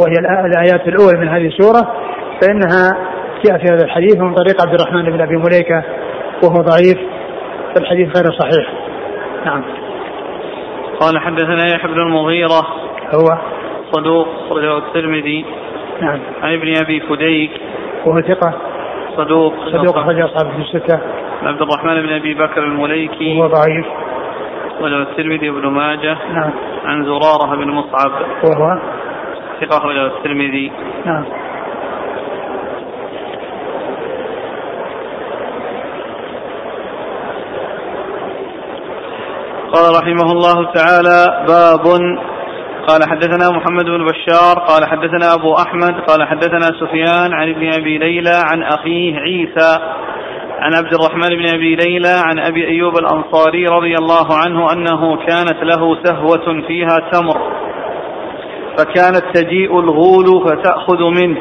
وهي الآيات الأولى من هذه السورة فإنها جاء في هذا الحديث من طريق عبد الرحمن بن أبي مليكة وهو ضعيف فالحديث غير صحيح. نعم. قال حدثنا يحيى بن المغيرة. هو. صدوق أخرجه الترمذي. نعم. عن ابن أبي فديك. وهو ثقة. صدوق. صدوق أخرج أصحاب في الستة. عبد الرحمن بن أبي بكر المليكي. وهو ضعيف. أخرجه الترمذي وابن ماجه. نعم. عن زرارة بن مصعب. وهو؟ ثقة أخرجه الترمذي. نعم. قال رحمه الله تعالى باب قال حدثنا محمد بن بشار قال حدثنا أبو أحمد قال حدثنا سفيان عن ابن أبي ليلى عن أخيه عيسى عن عبد الرحمن بن أبي ليلى عن أبي أيوب الأنصاري رضي الله عنه أنه كانت له سهوة فيها تمر فكانت تجيء الغول فتأخذ منه.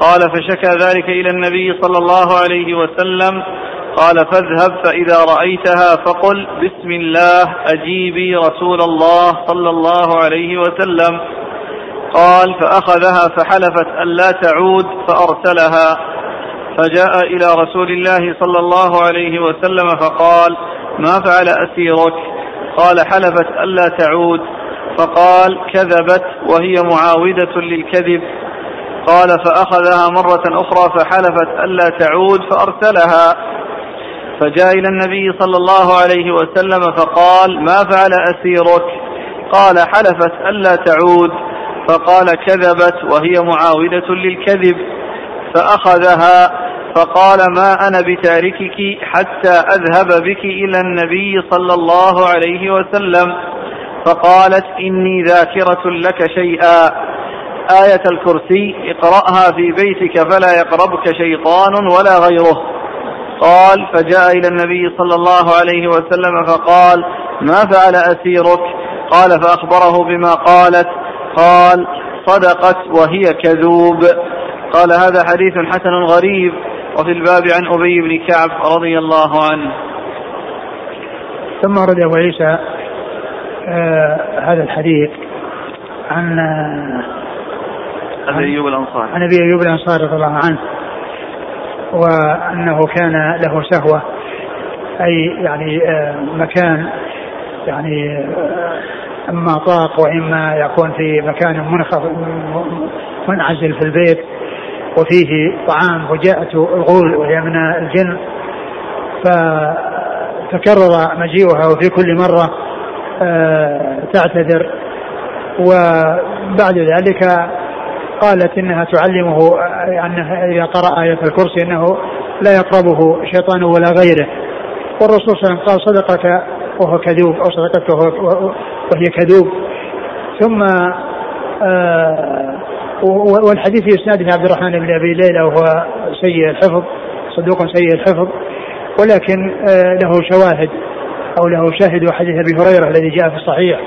قال فشكى ذلك إلى النبي صلى الله عليه وسلم قال فاذهب فإذا رأيتها فقل بسم الله أجيبي رسول الله صلى الله عليه وسلم. قال فأخذها فحلفت ألا تعود فأرسلها. فجاء إلى رسول الله صلى الله عليه وسلم فقال ما فعل أسيرك؟ قال حلفت ألا تعود. فقال كذبت وهي معاودة للكذب. قال فأخذها مرة أخرى فحلفت ألا تعود فأرسلها. فجاء إلى النبي صلى الله عليه وسلم فقال ما فعل أسيرك؟ قال حلفت ألا تعود. فقال كذبت وهي معاودة للكذب. فأخذها فقال ما أنا بتاركك حتى أذهب بك إلى النبي صلى الله عليه وسلم. فقالت إني ذاكرة لك شيئا. آية الكرسي اقرأها في بيتك فلا يقربك شيطان ولا غيره. قال فجاء إلى النبي صلى الله عليه وسلم فقال ما فعل أسيرك؟ قال فأخبره بما قالت. قال صدقت وهي كذوب. قال هذا حديث حسن غريب. وفي الباب عن أبي بن كعب رضي الله عنه. ثم ورد أبو عيسى آه هذا الحديث عن آه أبي أيوب الأنصاري. عن أبي أيوب الأنصاري رضي الله عنه. وأنه كان له سهوة أي يعني آه مكان يعني آه إما طاق وإما يكون في مكان منخفض منعزل في البيت وفيه طعام وجاءته الغول وهي من الجن فتكرر مجيئها وفي كل مرة آه، تعتذر. وبعد ذلك قالت إنها تعلمه أنها إذا قرأ آية الكرسي إنه لا يقربه شيطان ولا غيره. والرسول صلى الله عليه وسلم قال صدقك وهو كذوب أو صدقتك وهي كذوب. ثم آه والحديث في إسناده عبد الرحمن بن أبي ليلى وهو سيء الحفظ صدوق سيء الحفظ. ولكن آه له شواهد أو له شاهد وحديث أبي هريرة الذي جاء في الصحيح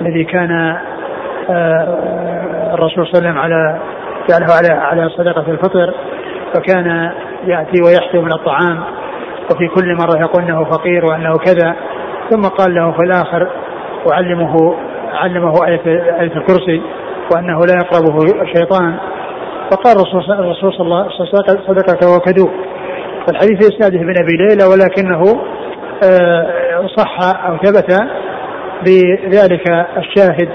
الذي كان الرسول صلى الله عليه وسلم على جعله على على صدقة الفطر فكان يأتي ويحثي من الطعام وفي كل مرة يقول إنه فقير وإنه كذا ثم قال له في الآخر وعلمه علمه آية, آية الكرسي وأنه لا يقربه الشيطان. فقال الرسول صلى الله عليه وسلم صدقك وكذوب فالحديث إسناده بن أبي ليلى ولكنه آه، صح أو ثبت بذلك الشاهد.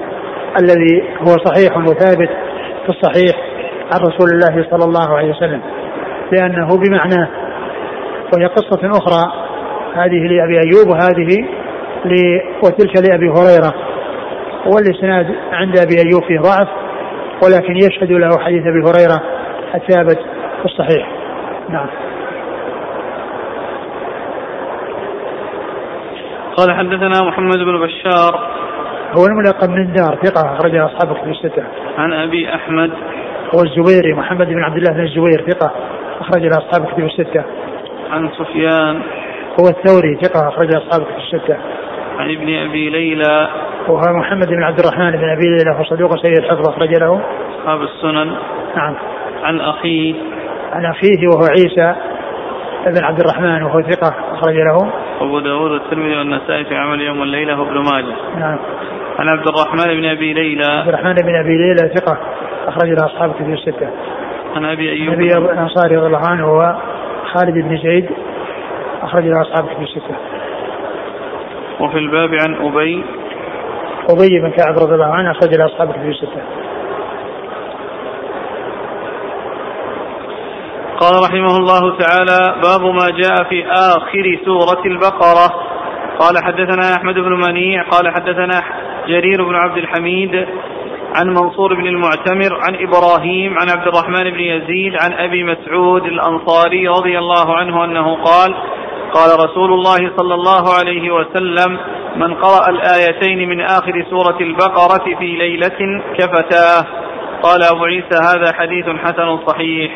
الذي هو صحيح وثابت في الصحيح عن رسول الله صلى الله عليه وسلم لأنه بمعناه وهي قصة أخرى هذه لأبي أيوب وهذه وتلك لأبي هريرة والإسناد عند أبي أيوب فيه ضعف ولكن يشهد له حديث أبي هريرة الثابت في الصحيح. نعم. قال حدثنا محمد بن بشار هو الملقب من دار ثقة أخرجها أصحاب الكتب الستة. عن أبي أحمد. هو الزبيري محمد بن عبد الله بن الزبير ثقة أخرج له أصحاب الكتب الستة. عن سفيان. هو الثوري ثقة أخرج أصحاب الكتب الستة. عن ابن أبي ليلى. وهو محمد بن عبد الرحمن بن أبي ليلى هو صدوق سيد الحفظ أخرج له. أصحاب السنن. نعم. عن أخيه. عن أخيه وهو عيسى بن عبد الرحمن وهو ثقة أخرج له. أبو داود والترمذي والنسائي في عمل يوم الليلة وابن ماجه. نعم. عن عبد الرحمن بن أبي ليلى. عبد الرحمن بن أبي ليلى ثقة أخرج له أصحاب كتب الستة. عن أبي أيوب أبي الأنصاري رضي الله عنه هو خالد بن زيد أخرج له أصحاب كتب الستة. وفي الباب عن أبي. أبي بن كعب رضي الله عنه أخرج إلى أصحاب الكتب الستة. قال رحمه الله تعالى باب ما جاء في آخر سورة البقرة. قال حدثنا أحمد بن منيع قال حدثنا جرير بن عبد الحميد عن منصور بن المعتمر عن إبراهيم عن عبد الرحمن بن يزيد عن أبي مسعود الأنصاري رضي الله عنه أنه قال قال رسول الله صلى الله عليه وسلم من قرأ الآيتين من آخر سورة البقرة في ليلة كفتاه. قال أبو عيسى هذا حديث حسن صحيح.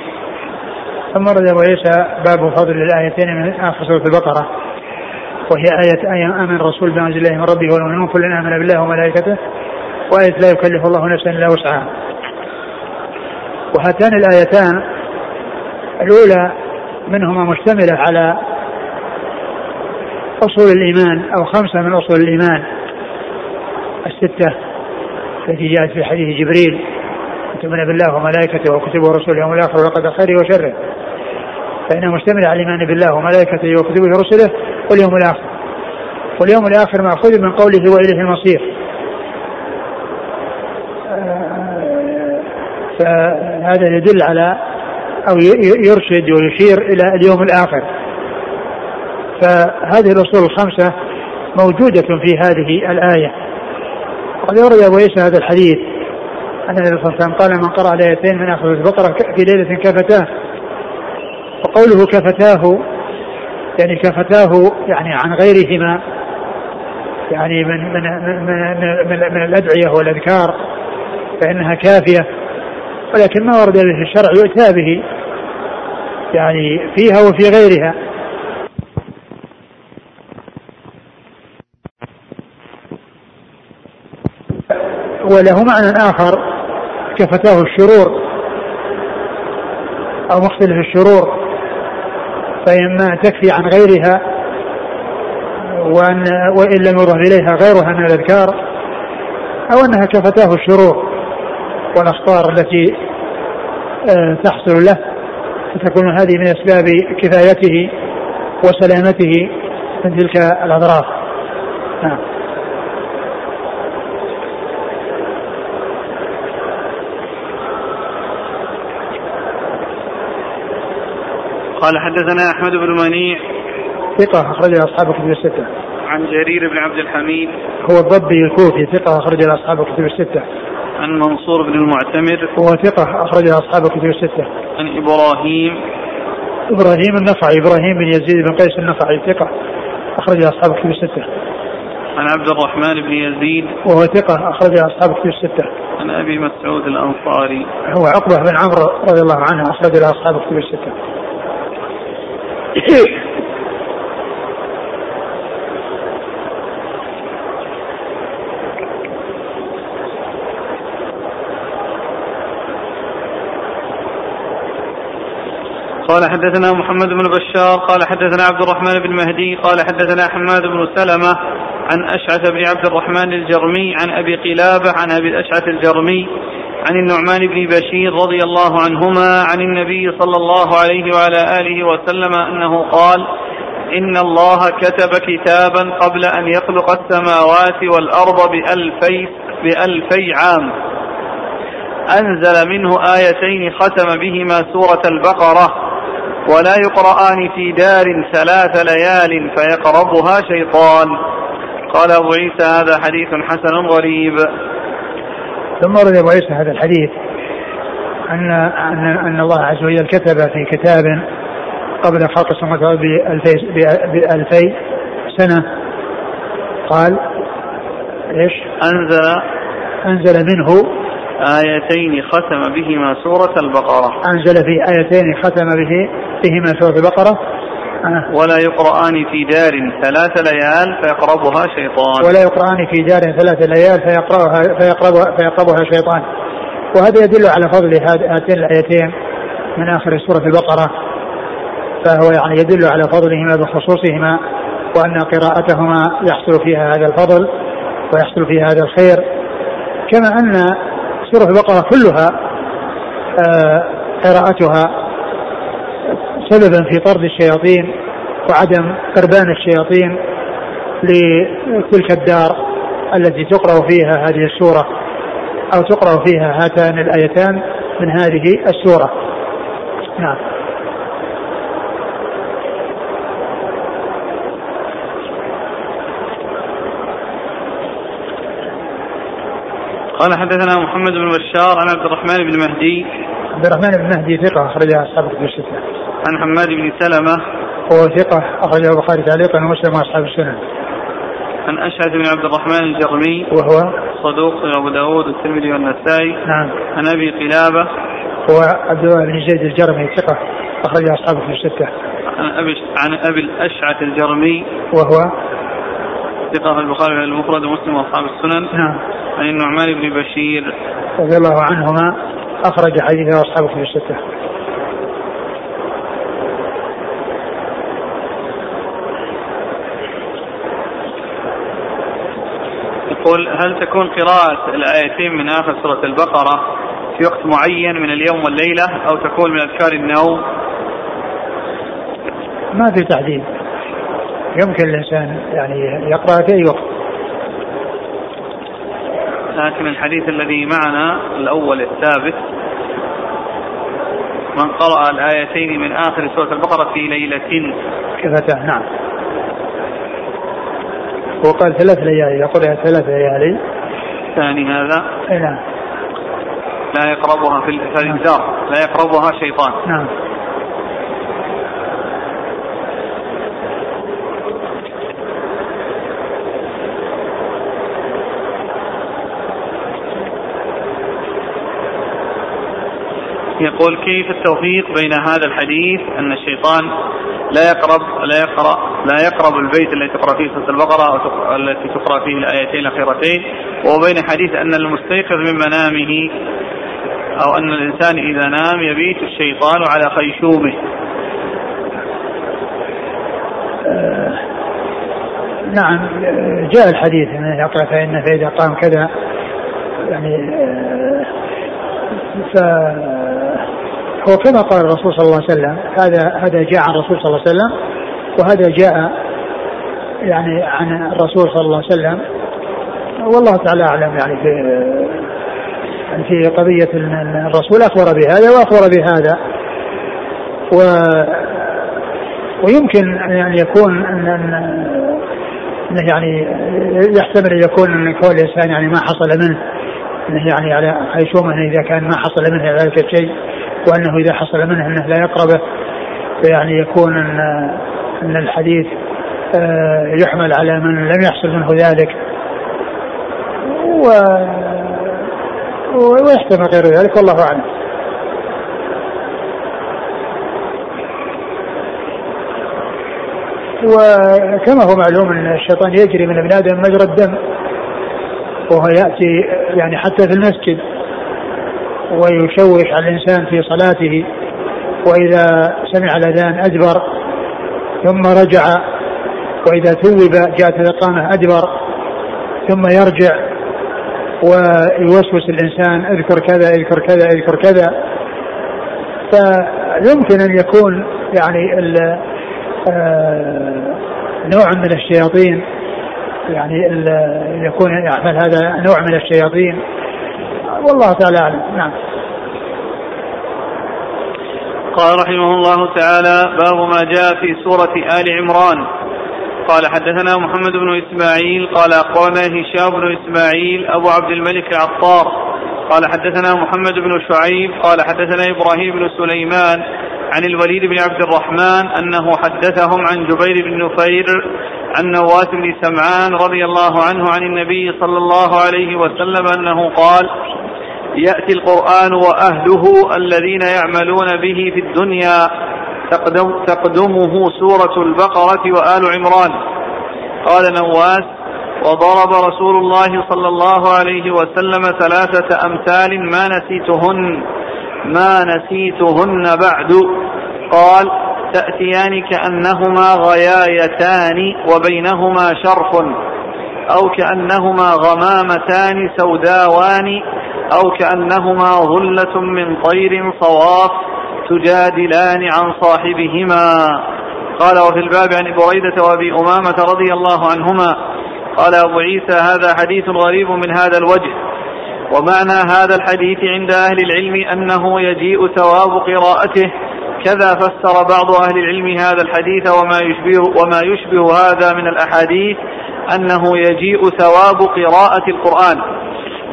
ثم رد أبو عيسى باب فضل الآيتين من آخر سورة البقرة. وهي آية آية آمن الرسول بما أنزل الله من ربه والمؤمنون كل آمن بالله وملائكته وآية لا يكلف الله نفسا إلا وسعها. وهاتان الآيتان الأولى منهما مشتملة على أصول الإيمان أو خمسة من أصول الإيمان. الستة التي جاءت في حديث جبريل تؤمن بالله وملائكته وكتبه واليوم الآخر وقد خيره وشره. فإنها مشتملة على الإيمان بالله وملائكته وكتبه ورسله واليوم الآخر. واليوم الآخر مأخوذ من قوله وإليه المصير. فهذا يدل على أو يرشد ويشير إلى اليوم الآخر. فهذه الأصول الخمسة موجودة في هذه الآية. وقد يورد أبو عيسى هذا الحديث. أن النبي صلى الله قال من قرأ الآيتين من آخر البقرة في ليلة كفتاه وقوله كفتاه يعني كفتاه يعني عن غيرهما يعني من من من, من, من الأدعية والأذكار فإنها كافية. ولكن ما ورد به الشرع يؤتى به يعني فيها وفي غيرها. وله معنى آخر كفتاه الشرور أو مختلف الشرور. فإما تكفي عن غيرها وأن وإن لم يضف إليها غيرها من الأذكار أو أنها كفتاه الشرور والأخطار التي آه، تحصل له فتكون هذه من أسباب كفايته وسلامته من تلك الأضرار نعم. قال حدثنا أحمد بن منيع ثقة أخرج أصحاب الكتب الستة. عن جرير بن عبد الحميد هو الضبي الكوفي ثقة أخرج أصحاب الكتب الستة. عن منصور بن المعتمر هو ثقة أخرج أصحاب الكتب الستة. عن إبراهيم إبراهيم النفعي إبراهيم بن يزيد بن قيس النفعي ثقة أخرج أصحاب الكتب الستة. عن عبد الرحمن بن يزيد وهو ثقة أخرج أصحاب الكتب الستة. عن أبي مسعود الأنصاري هو عقبة بن عمرو رضي الله عنه أخرج أصحاب الكتب الستة. [COUGHS] قال حدثنا محمد بن بشار قال حدثنا عبد الرحمن بن مهدي قال حدثنا حماد بن سلمة عن أشعث بن عبد الرحمن الجرمي عن أبي قلابة عن أبي الأشعث الجرمي عن النعمان بن بشير رضي الله عنهما عن النبي صلى الله عليه وعلى آله وسلم أنه قال إن الله كتب كتابا قبل أن يخلق السماوات والأرض بألفي, بألفي عام. أنزل منه آيتين ختم بهما سورة البقرة ولا يقرآن في دار ثلاث ليال فيقربها شيطان. قال أبو عيسى هذا حديث حسن غريب. ثم ورد أبو عيسى هذا الحديث أن أن أن الله عز وجل كتب في كتاب قبل خلق السماوات والأرض بألفي, بألفي سنة قال إيش؟ أنزل أنزل منه آيتين ختم بهما سورة البقرة أنزل في آيتين ختم به بهما سورة البقرة. ولا يقرآن في دار ثلاث ليال فيقربها شيطان. ولا يقرآن في دار ثلاث ليال فيقربها فيقربها, فيقربها شيطان. وهذا يدل على فضل هاتين الآيتين من آخر سورة البقرة. فهو يعني يدل على فضلهما بخصوصهما وأن قراءتهما يحصل فيها هذا الفضل ويحصل فيها هذا الخير. كما أن سورة البقرة كلها آه، قراءتها سببا في طرد الشياطين وعدم قربان الشياطين لتلك الدار التي تقرأ فيها هذه السورة أو تقرأ فيها هاتان الآيتان من هذه السورة. نعم. قال حدثنا محمد بن بشار عن عبد الرحمن بن مهدي. عبد الرحمن بن مهدي ثقة أخرجها أصحاب الكتب الستة. عن حماد بن سلمة. هو ثقة أخرجه البخاري تعليقا ومسلم وأصحاب السنن. عن أشعث بن عبد الرحمن الجرمي. وهو؟ صدوق أبو داود والترمذي والنسائي. نعم. عن أبي قلابة. هو عبد الله بن زيد الجرمي ثقة أخرج أصحاب الكتب الستة. عن أبي عن أبي الأشعث الجرمي. وهو؟ ثقة في البخاري المفرد ومسلم وأصحاب السنن. نعم. عن النعمان بن بشير. رضي الله عنهما أخرج حديثه أصحاب الكتب الستة. يقول هل تكون قراءة الآيتين من آخر سورة البقرة في وقت معين من اليوم والليلة أو تكون من أذكار النوم؟ ما في تحديد. يمكن الإنسان يعني يقرأ في أي وقت. لكن الحديث الذي معنا الأول الثابت من قرأ الآيتين من آخر سورة البقرة في ليلة. كفتاه نعم. هو قال ثلاث ليالي يقول ثلاث ليالي. الثاني هذا. أي نعم. لا يقربها في الإنذار. لا يقربها شيطان. نعم. يقول كيف التوفيق بين هذا الحديث أن الشيطان لا يقرب لا يقرأ لا يقرب البيت الذي تقرأ فيه سورة البقرة أو التي تقرأ فيه الآيتين الأخيرتين وبين حديث أن المستيقظ من منامه أو أن الإنسان إذا نام يبيت الشيطان على خيشومه. آه نعم جاء الحديث انه يقرأ فان فإذا قام كذا يعني آه ف هو كما قال الرسول صلى الله عليه وسلم هذا هذا جاء عن الرسول صلى الله عليه وسلم وهذا جاء يعني عن الرسول صلى الله عليه وسلم. والله تعالى أعلم يعني في يعني في قضية الرسول أخبر بهذا وأخبر بهذا. و ويمكن أن يكون أنه يعني يحتمل أن يكون أن كون الإنسان يعني ما حصل منه أنه يعني على حيث إذا كان ما حصل منه ذلك الشيء وأنه إذا حصل منه أنه لا يقربه فيعني يكون أن أن الحديث آه، يحمل على من لم يحصل منه ذلك و ويحتمل غير ذلك والله أعلم. وكما هو معلوم أن الشيطان يجري من ابن آدم مجرى الدم وهو يأتي يعني حتى في المسجد ويشوش على الإنسان في صلاته وإذا سمع الأذان أدبر ثم رجع وإذا ثوب جاءت الإقامة أدبر ثم يرجع ويوسوس الإنسان أذكر كذا أذكر كذا أذكر كذا. فيمكن أن يكون يعني آه، نوع من الشياطين يعني يكون يعمل هذا نوع من الشياطين. والله تعالى أعلم. نعم. قال رحمه الله تعالى باب ما جاء في سورة آل عمران. قال حدثنا محمد بن إسماعيل قال أخبرنا هشام بن إسماعيل أبو عبد الملك العطار. قال حدثنا محمد بن شعيب قال حدثنا إبراهيم بن سليمان عن الوليد بن عبد الرحمن أنه حدثهم عن جبير بن نفير عن نواس بن سمعان رضي الله عنه عن النبي صلى الله عليه وسلم أنه قال يأتي القرآن وأهله الذين يعملون به في الدنيا. تقدم تقدمه سورة البقرة وآل عمران. قال نواس وضرب رسول الله صلى الله عليه وسلم ثلاثة أمثال ما نسيتهن ما نسيتهن بعد. قال تأتيان كأنهما غيايتان وبينهما شرف أو كأنهما غمامتان سوداوان أو كأنهما ظلة من طير صواف تجادلان عن صاحبهما. قال وفي الباب عن بريدة وأبي أمامة رضي الله عنهما قال أبو عيسى هذا حديث غريب من هذا الوجه. ومعنى هذا الحديث عند أهل العلم أنه يجيء ثواب قراءته. كذا فسر بعض أهل العلم هذا الحديث وما يشبه, وما يشبه هذا من الأحاديث أنه يجيء ثواب قراءة القرآن.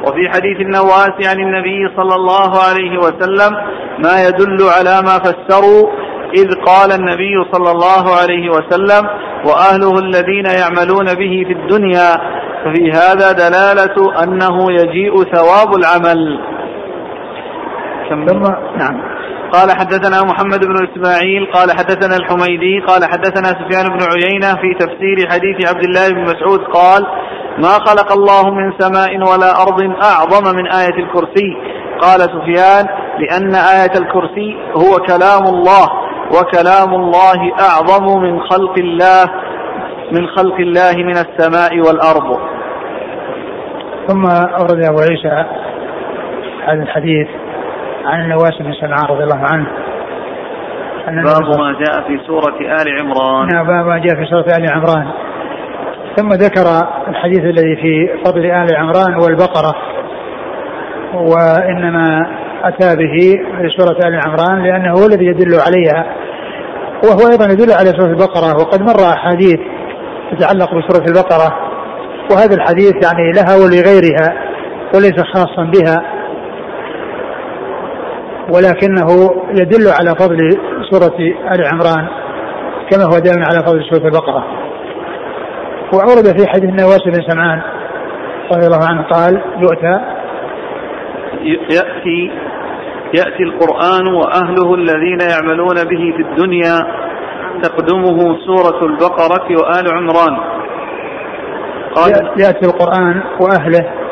وفي حديث النواس عن النبي صلى الله عليه وسلم ما يدل على ما فسروا إذ قال النبي صلى الله عليه وسلم وأهله الذين يعملون به في الدنيا ففي هذا دلالة أنه يجيء ثواب العمل. ثم نعم. قال حدثنا محمد بن إسماعيل قال حدثنا الحميدي قال حدثنا سفيان بن عيينة في تفسير حديث عبد الله بن مسعود قال ما خلق الله من سماء ولا أرض أعظم من آية الكرسي. قال سفيان لأن آية الكرسي هو كلام الله وكلام الله أعظم من خلق الله من خلق الله من السماء والأرض. ثم أورد أبو عيسى هذا الحديث عن النواس بن سمعان رضي الله عنه. باب ما جاء في سورة آل عمران. نعم باب ما جاء في سورة آل عمران. ثم ذكر الحديث الذي في فضل آل عمران والبقرة وإنما أتى به في سورة آل عمران لأنه هو الذي يدل عليها وهو أيضا يدل على سورة البقرة وقد مر أحاديث تتعلق بسورة البقرة وهذا الحديث يعني لها ولغيرها وليس خاصا بها. ولكنه يدل على فضل سورة آل عمران كما هو دائما على فضل سورة البقرة. وأورد في حديث النواس بن سمعان رضي الله عنه قال يؤتى يأتي يأتي القرآن وأهله الذين يعملون به في الدنيا تقدمه سورة البقرة وآل عمران. قال يأتي القرآن وأهله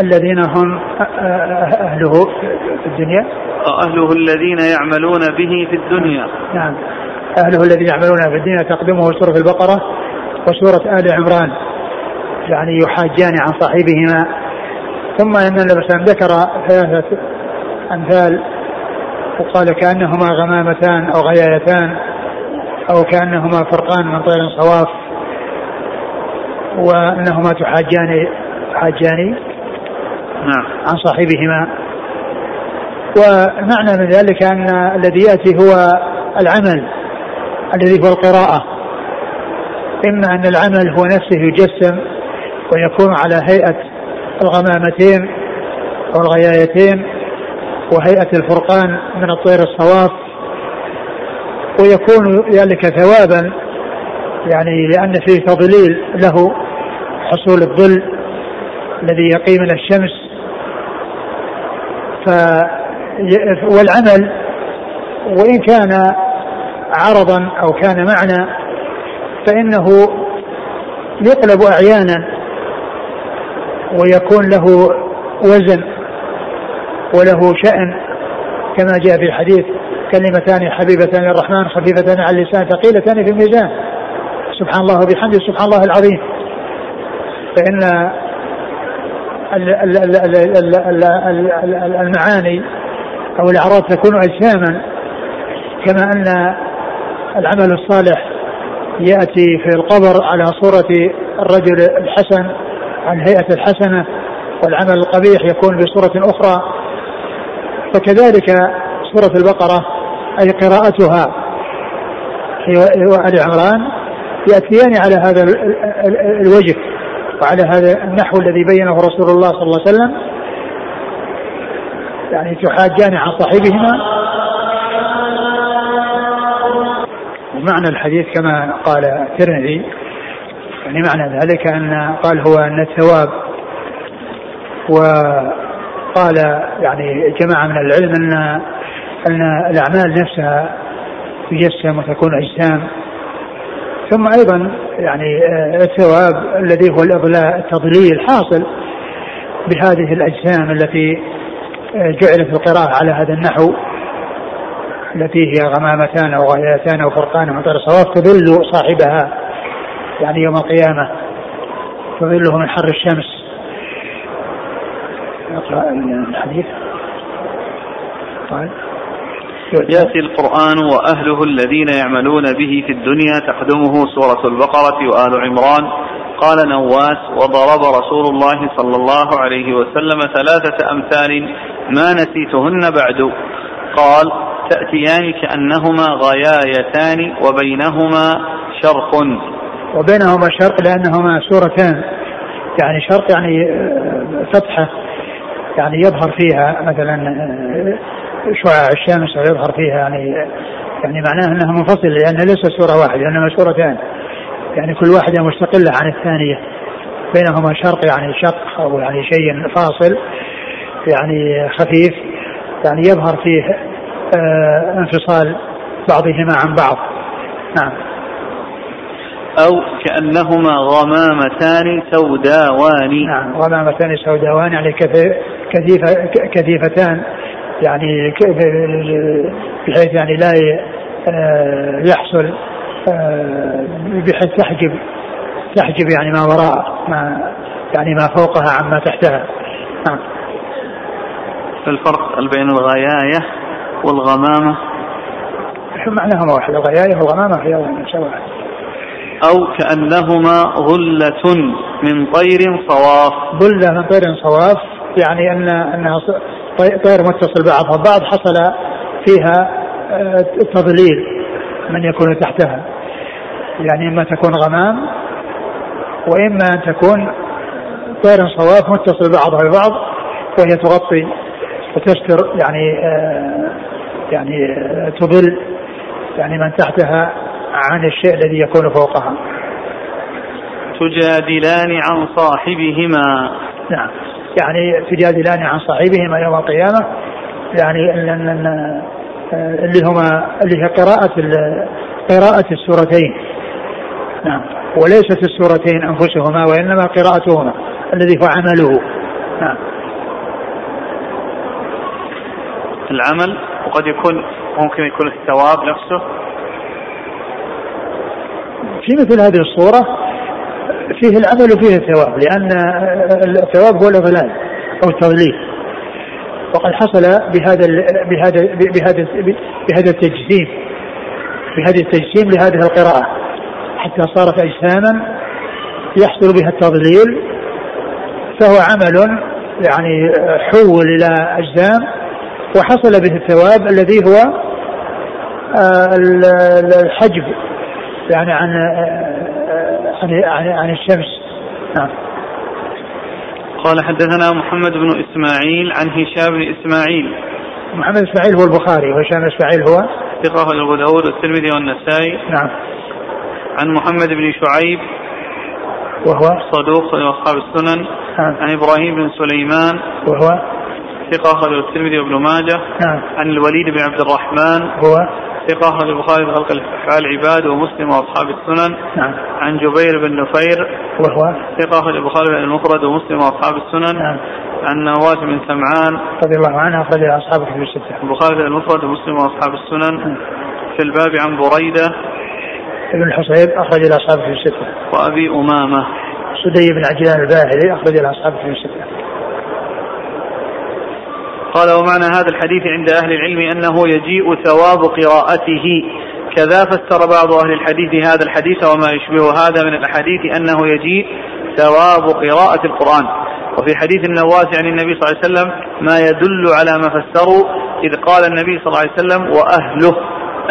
الذين هم أهله في الدنيا؟ أهله الذين يعملون به في الدنيا. نعم. أهله الذين يعملون في الدنيا تقدمه سورة البقرة وسورة آل عمران. يعني يحاجان عن صاحبهما. ثم إن النبي ذكر ثلاثة أمثال وقال كأنهما غمامتان أو غيايتان أو كأنهما فرقان من طير صواف وأنهما تحاجان تحاجان. نعم. عن صاحبهما. ومعنى من ذلك أن الذي يأتي هو العمل الذي هو القراءة. إما أن العمل هو نفسه يجسم ويكون على هيئة الغمامتين أو الغيايتين وهيئة الفرقان من الطير الصواف. ويكون ذلك ثوابا يعني لأن فيه تضليل له حصول الظل الذي يقي من الشمس. ف والعمل وإن كان عرضا أو كان معنى فإنه يقلب أحيانا ويكون له وزن وله شأن كما جاء في الحديث كلمتان حبيبتان للرحمن خفيفتان على اللسان ثقيلتان في الميزان. سبحان الله وبحمده سبحان الله العظيم. فإن المعاني أو الأعراض تكون أجساما كما أن العمل الصالح يأتي في القبر على صورة الرجل الحسن عن هيئة الحسنة والعمل القبيح يكون بصورة أخرى فكذلك سورة البقرة أي قراءتها وآل عمران يأتيان على هذا الوجه وعلى هذا النحو الذي بينه رسول الله صلى الله عليه وسلم. يعني تحاجان عن صاحبهما. ومعنى الحديث كما قال الترمذي يعني معنى ذلك أن قال هو أن الثواب وقال يعني جماعة من العلم أن أن الأعمال نفسها تجسم وتكون أجسام. ثم أيضا يعني الثواب الذي هو الإضلاء التضليل حاصل بهذه الأجسام التي جعلت القراءة على هذا النحو التي هي غمامتان أو غايتان أو فرقان من طير صواف تذل صاحبها يعني يوم القيامة تظله من حر الشمس. أقرأ الحديث. قال يأتي القرآن وأهله الذين يعملون به في الدنيا تقدمه سورة البقرة وآل عمران. قال نواس وضرب رسول الله صلى الله عليه وسلم ثلاثة أمثال ما نسيتهن بعد. قال تأتيان كأنهما غيايتان وبينهما شرق. وبينهما شرق لأنهما سورتان. يعني شرق يعني آه، فتحة يعني يظهر فيها مثلا آه، شعاع الشمس ويظهر فيها يعني يعني معناه أنها منفصلة لأن ليست سورة واحدة إنما سورتان يعني كل واحدة مستقلة عن الثانية بينهما شرق يعني شق أو يعني شيء فاصل يعني خفيف يعني يظهر فيه آه انفصال بعضهما عن بعض. نعم. أو كأنهما غمامتان سوداوان. نعم غمامتان سوداوان يعني كثيفة كثيفتان. يعني بحيث يعني لا آه، يحصل آه، بحيث تحجب تحجب يعني ما وراء ما يعني ما فوقها عما تحتها. نعم. الفرق بين الغياية والغمامة. معناهما واحد؟ الغياية والغمامة هي سواء أو كأنهما ظلة من طير صواف. ظلة من طير صواف يعني أن أنها طير متصل بعضها بعض حصل فيها آه، تضليل من يكون تحتها. يعني إما تكون غمام وإما أن تكون طير صواف متصل بعضها ببعض وهي تغطي وتستر يعني آه يعني آه تضل يعني من تحتها عن الشيء الذي يكون فوقها. تجادلان عن صاحبهما. نعم. يعني تجادلان عن صاحبهما يوم القيامة يعني اللي هما اللي هي قراءة قراءة السورتين. نعم. وليست السورتين أنفسهما وإنما قراءتهما الذي هو عمله. نعم. العمل وقد يكون ممكن يكون الثواب نفسه؟ في مثل هذه الصورة فيه العمل وفيه الثواب لأن الثواب هو الإضلال أو التضليل. وقد حصل بهذا بهذا بهذا بهذا التجسيم بهذا التجسيم لهذه القراءة حتى صارت أجساما يحصل بها التضليل فهو عمل يعني حول إلى أجسام وحصل به الثواب الذي هو آه، الحجب يعني عن عن عن, الشمس. نعم. قال حدثنا محمد بن إسماعيل عن هشام بن إسماعيل. محمد إسماعيل هو البخاري وهشام إسماعيل هو؟ ثقة أبو داود والترمذي والنسائي. نعم. عن محمد بن شعيب. وهو؟ صدوق أصحاب السنن. نعم. عن إبراهيم بن سليمان. وهو؟ ثقة أخرج الترمذي وابن ماجه. نعم. عن الوليد بن عبد الرحمن. هو؟ ثقة أخرج البخاري في خلق أفعال العباد ومسلم وأصحاب السنن. نعم. عن جبير بن نفير. وهو ثقة أخرج البخاري في المفرد ومسلم وأصحاب السنن. نعم. عن نواس بن سمعان. رضي الله عنه أخرج أصحاب في الستة. البخاري في المفرد ومسلم وأصحاب السنن. نعم. في الباب عن بريدة. ابن الحصيب أخرج الأصحاب في الستة. وأبي أمامة. سدي بن عجلان الباهلي أخرج الأصحاب في الستة. قال ومعنى هذا الحديث عند أهل العلم أنه يجيء ثواب قراءته. كذا فسر بعض أهل الحديث هذا الحديث وما يشبه هذا من الأحاديث أنه يجيء ثواب قراءة القرآن. وفي حديث النواس عن النبي صلى الله عليه وسلم ما يدل على ما فسروا إذ قال النبي صلى الله عليه وسلم وأهله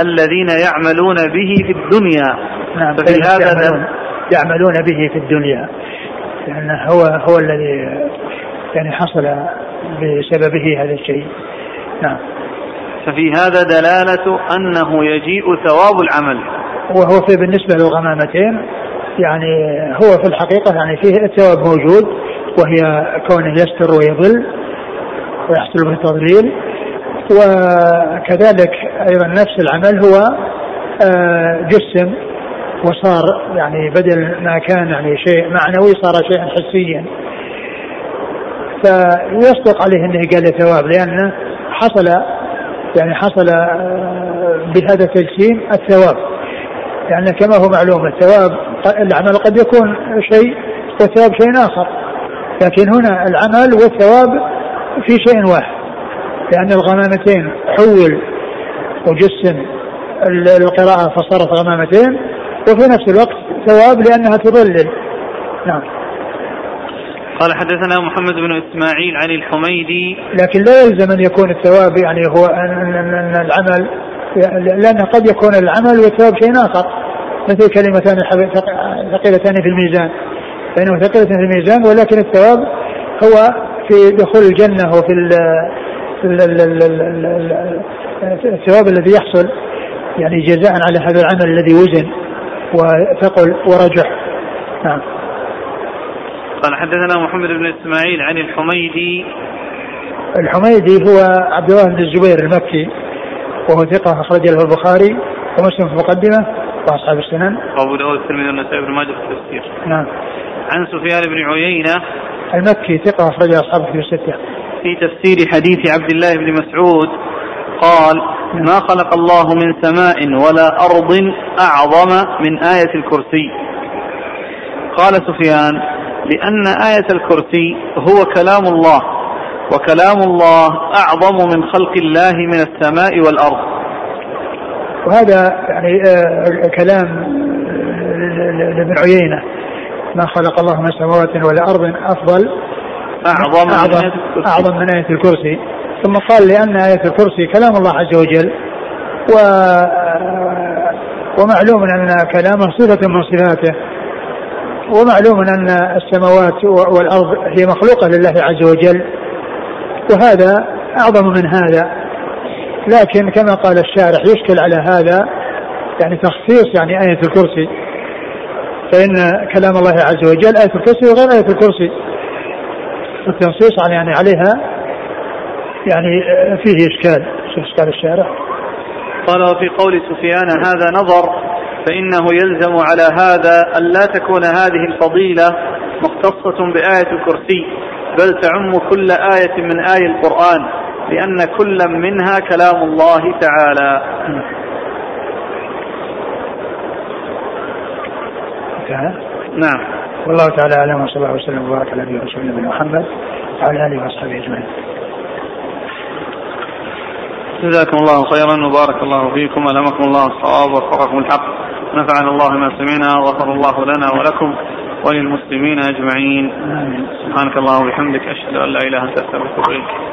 الذين يعملون به في الدنيا. نعم ففي هذا يعملون, يعملون به في الدنيا. لأنه هو هو الذي يعني حصل بسببه هذا الشيء. نعم. ففي هذا دلالة أنه يجيء ثواب العمل. وهو في بالنسبة للغمامتين يعني هو في الحقيقة يعني فيه الثواب موجود وهي كونه يستر ويظل ويحصل به تضليل. وكذلك أيضا نفس العمل هو آه، جسم وصار يعني بدل ما كان يعني شيء معنوي صار شيئا حسيا. فيصدق عليه أنه قال ثواب لأنه حصل يعني حصل آه، بهذا التجسيم الثواب. يعني كما هو معلوم الثواب العمل قد يكون شيء والثواب شيء آخر لكن هنا العمل والثواب في شيء واحد لأن الغمامتين حول وجسم القراءة فصارت غمامتين وفي نفس الوقت ثواب لأنها تضلل. نعم. قال حدثنا محمد بن إسماعيل عن الحميدي. لكن لا يلزم أن يكون الثواب يعني هو ان, العمل لأن قد يكون العمل والثواب شيء آخر. مثل كلمتان ثقيلتان في الميزان. فإنه ثقيلة في الميزان ولكن الثواب هو في دخول الجنة وفي الثواب الذي يحصل. يعني جزاء على هذا العمل الذي وزن وثقل ورجح. نعم. قال حدثنا محمد بن إسماعيل عن الحميدي. الحميدي هو عبد الله بن الزبير المكي وهو ثقة أخرج له البخاري ومسلم في المقدمة وأصحاب السنن. وأبو داود الترمذي والنسائي بن ماجه في التفسير. نعم. عن سفيان بن عيينة. المكي ثقة أخرج أصحابه في الستة. في تفسير حديث عبد الله بن مسعود قال نعم. ما خلق الله من سماء ولا أرض أعظم من آية الكرسي. قال سفيان لأن آية الكرسي هو كلام الله وكلام الله أعظم من خلق الله من السماء والأرض. وهذا يعني آه كلام لابن عيينة. ما خلق الله من سماوات ولا أرض أفضل أعظم, أعظم, من أعظم من آية الكرسي. ثم قال لأن آية الكرسي كلام الله عز وجل و ومعلوم أن كلامه صفة من صفاته. ومعلوم أن السماوات والأرض هي مخلوقة لله عز وجل وهذا أعظم من هذا. لكن كما قال الشارح يشكل على هذا يعني تخصيص يعني آية الكرسي. فإن كلام الله عز وجل آية الكرسي وغير آية الكرسي. التنصيص يعني عليها يعني فيه إشكال شو قال الشارع قال وفي قول سفيان هذا نظر فإنه يلزم على هذا أن لا تكون هذه الفضيلة مختصة بآية الكرسي بل تعم كل آية من آي القرآن لأن كل منها كلام الله تعالى. نعم. والله تعالى أعلم وصلى الله وسلم وبارك على نبينا ورسولنا محمد وعلى آله وأصحابه أجمعين. جزاكم الله خيرا وبارك الله فيكم ألهمكم الله الصواب ووفقكم الحق. نفعنا الله ما سمعنا وغفر الله لنا ولكم وللمسلمين أجمعين. سبحانك اللهم وبحمدك أشهد أن لا إله إلا أنت أستغفرك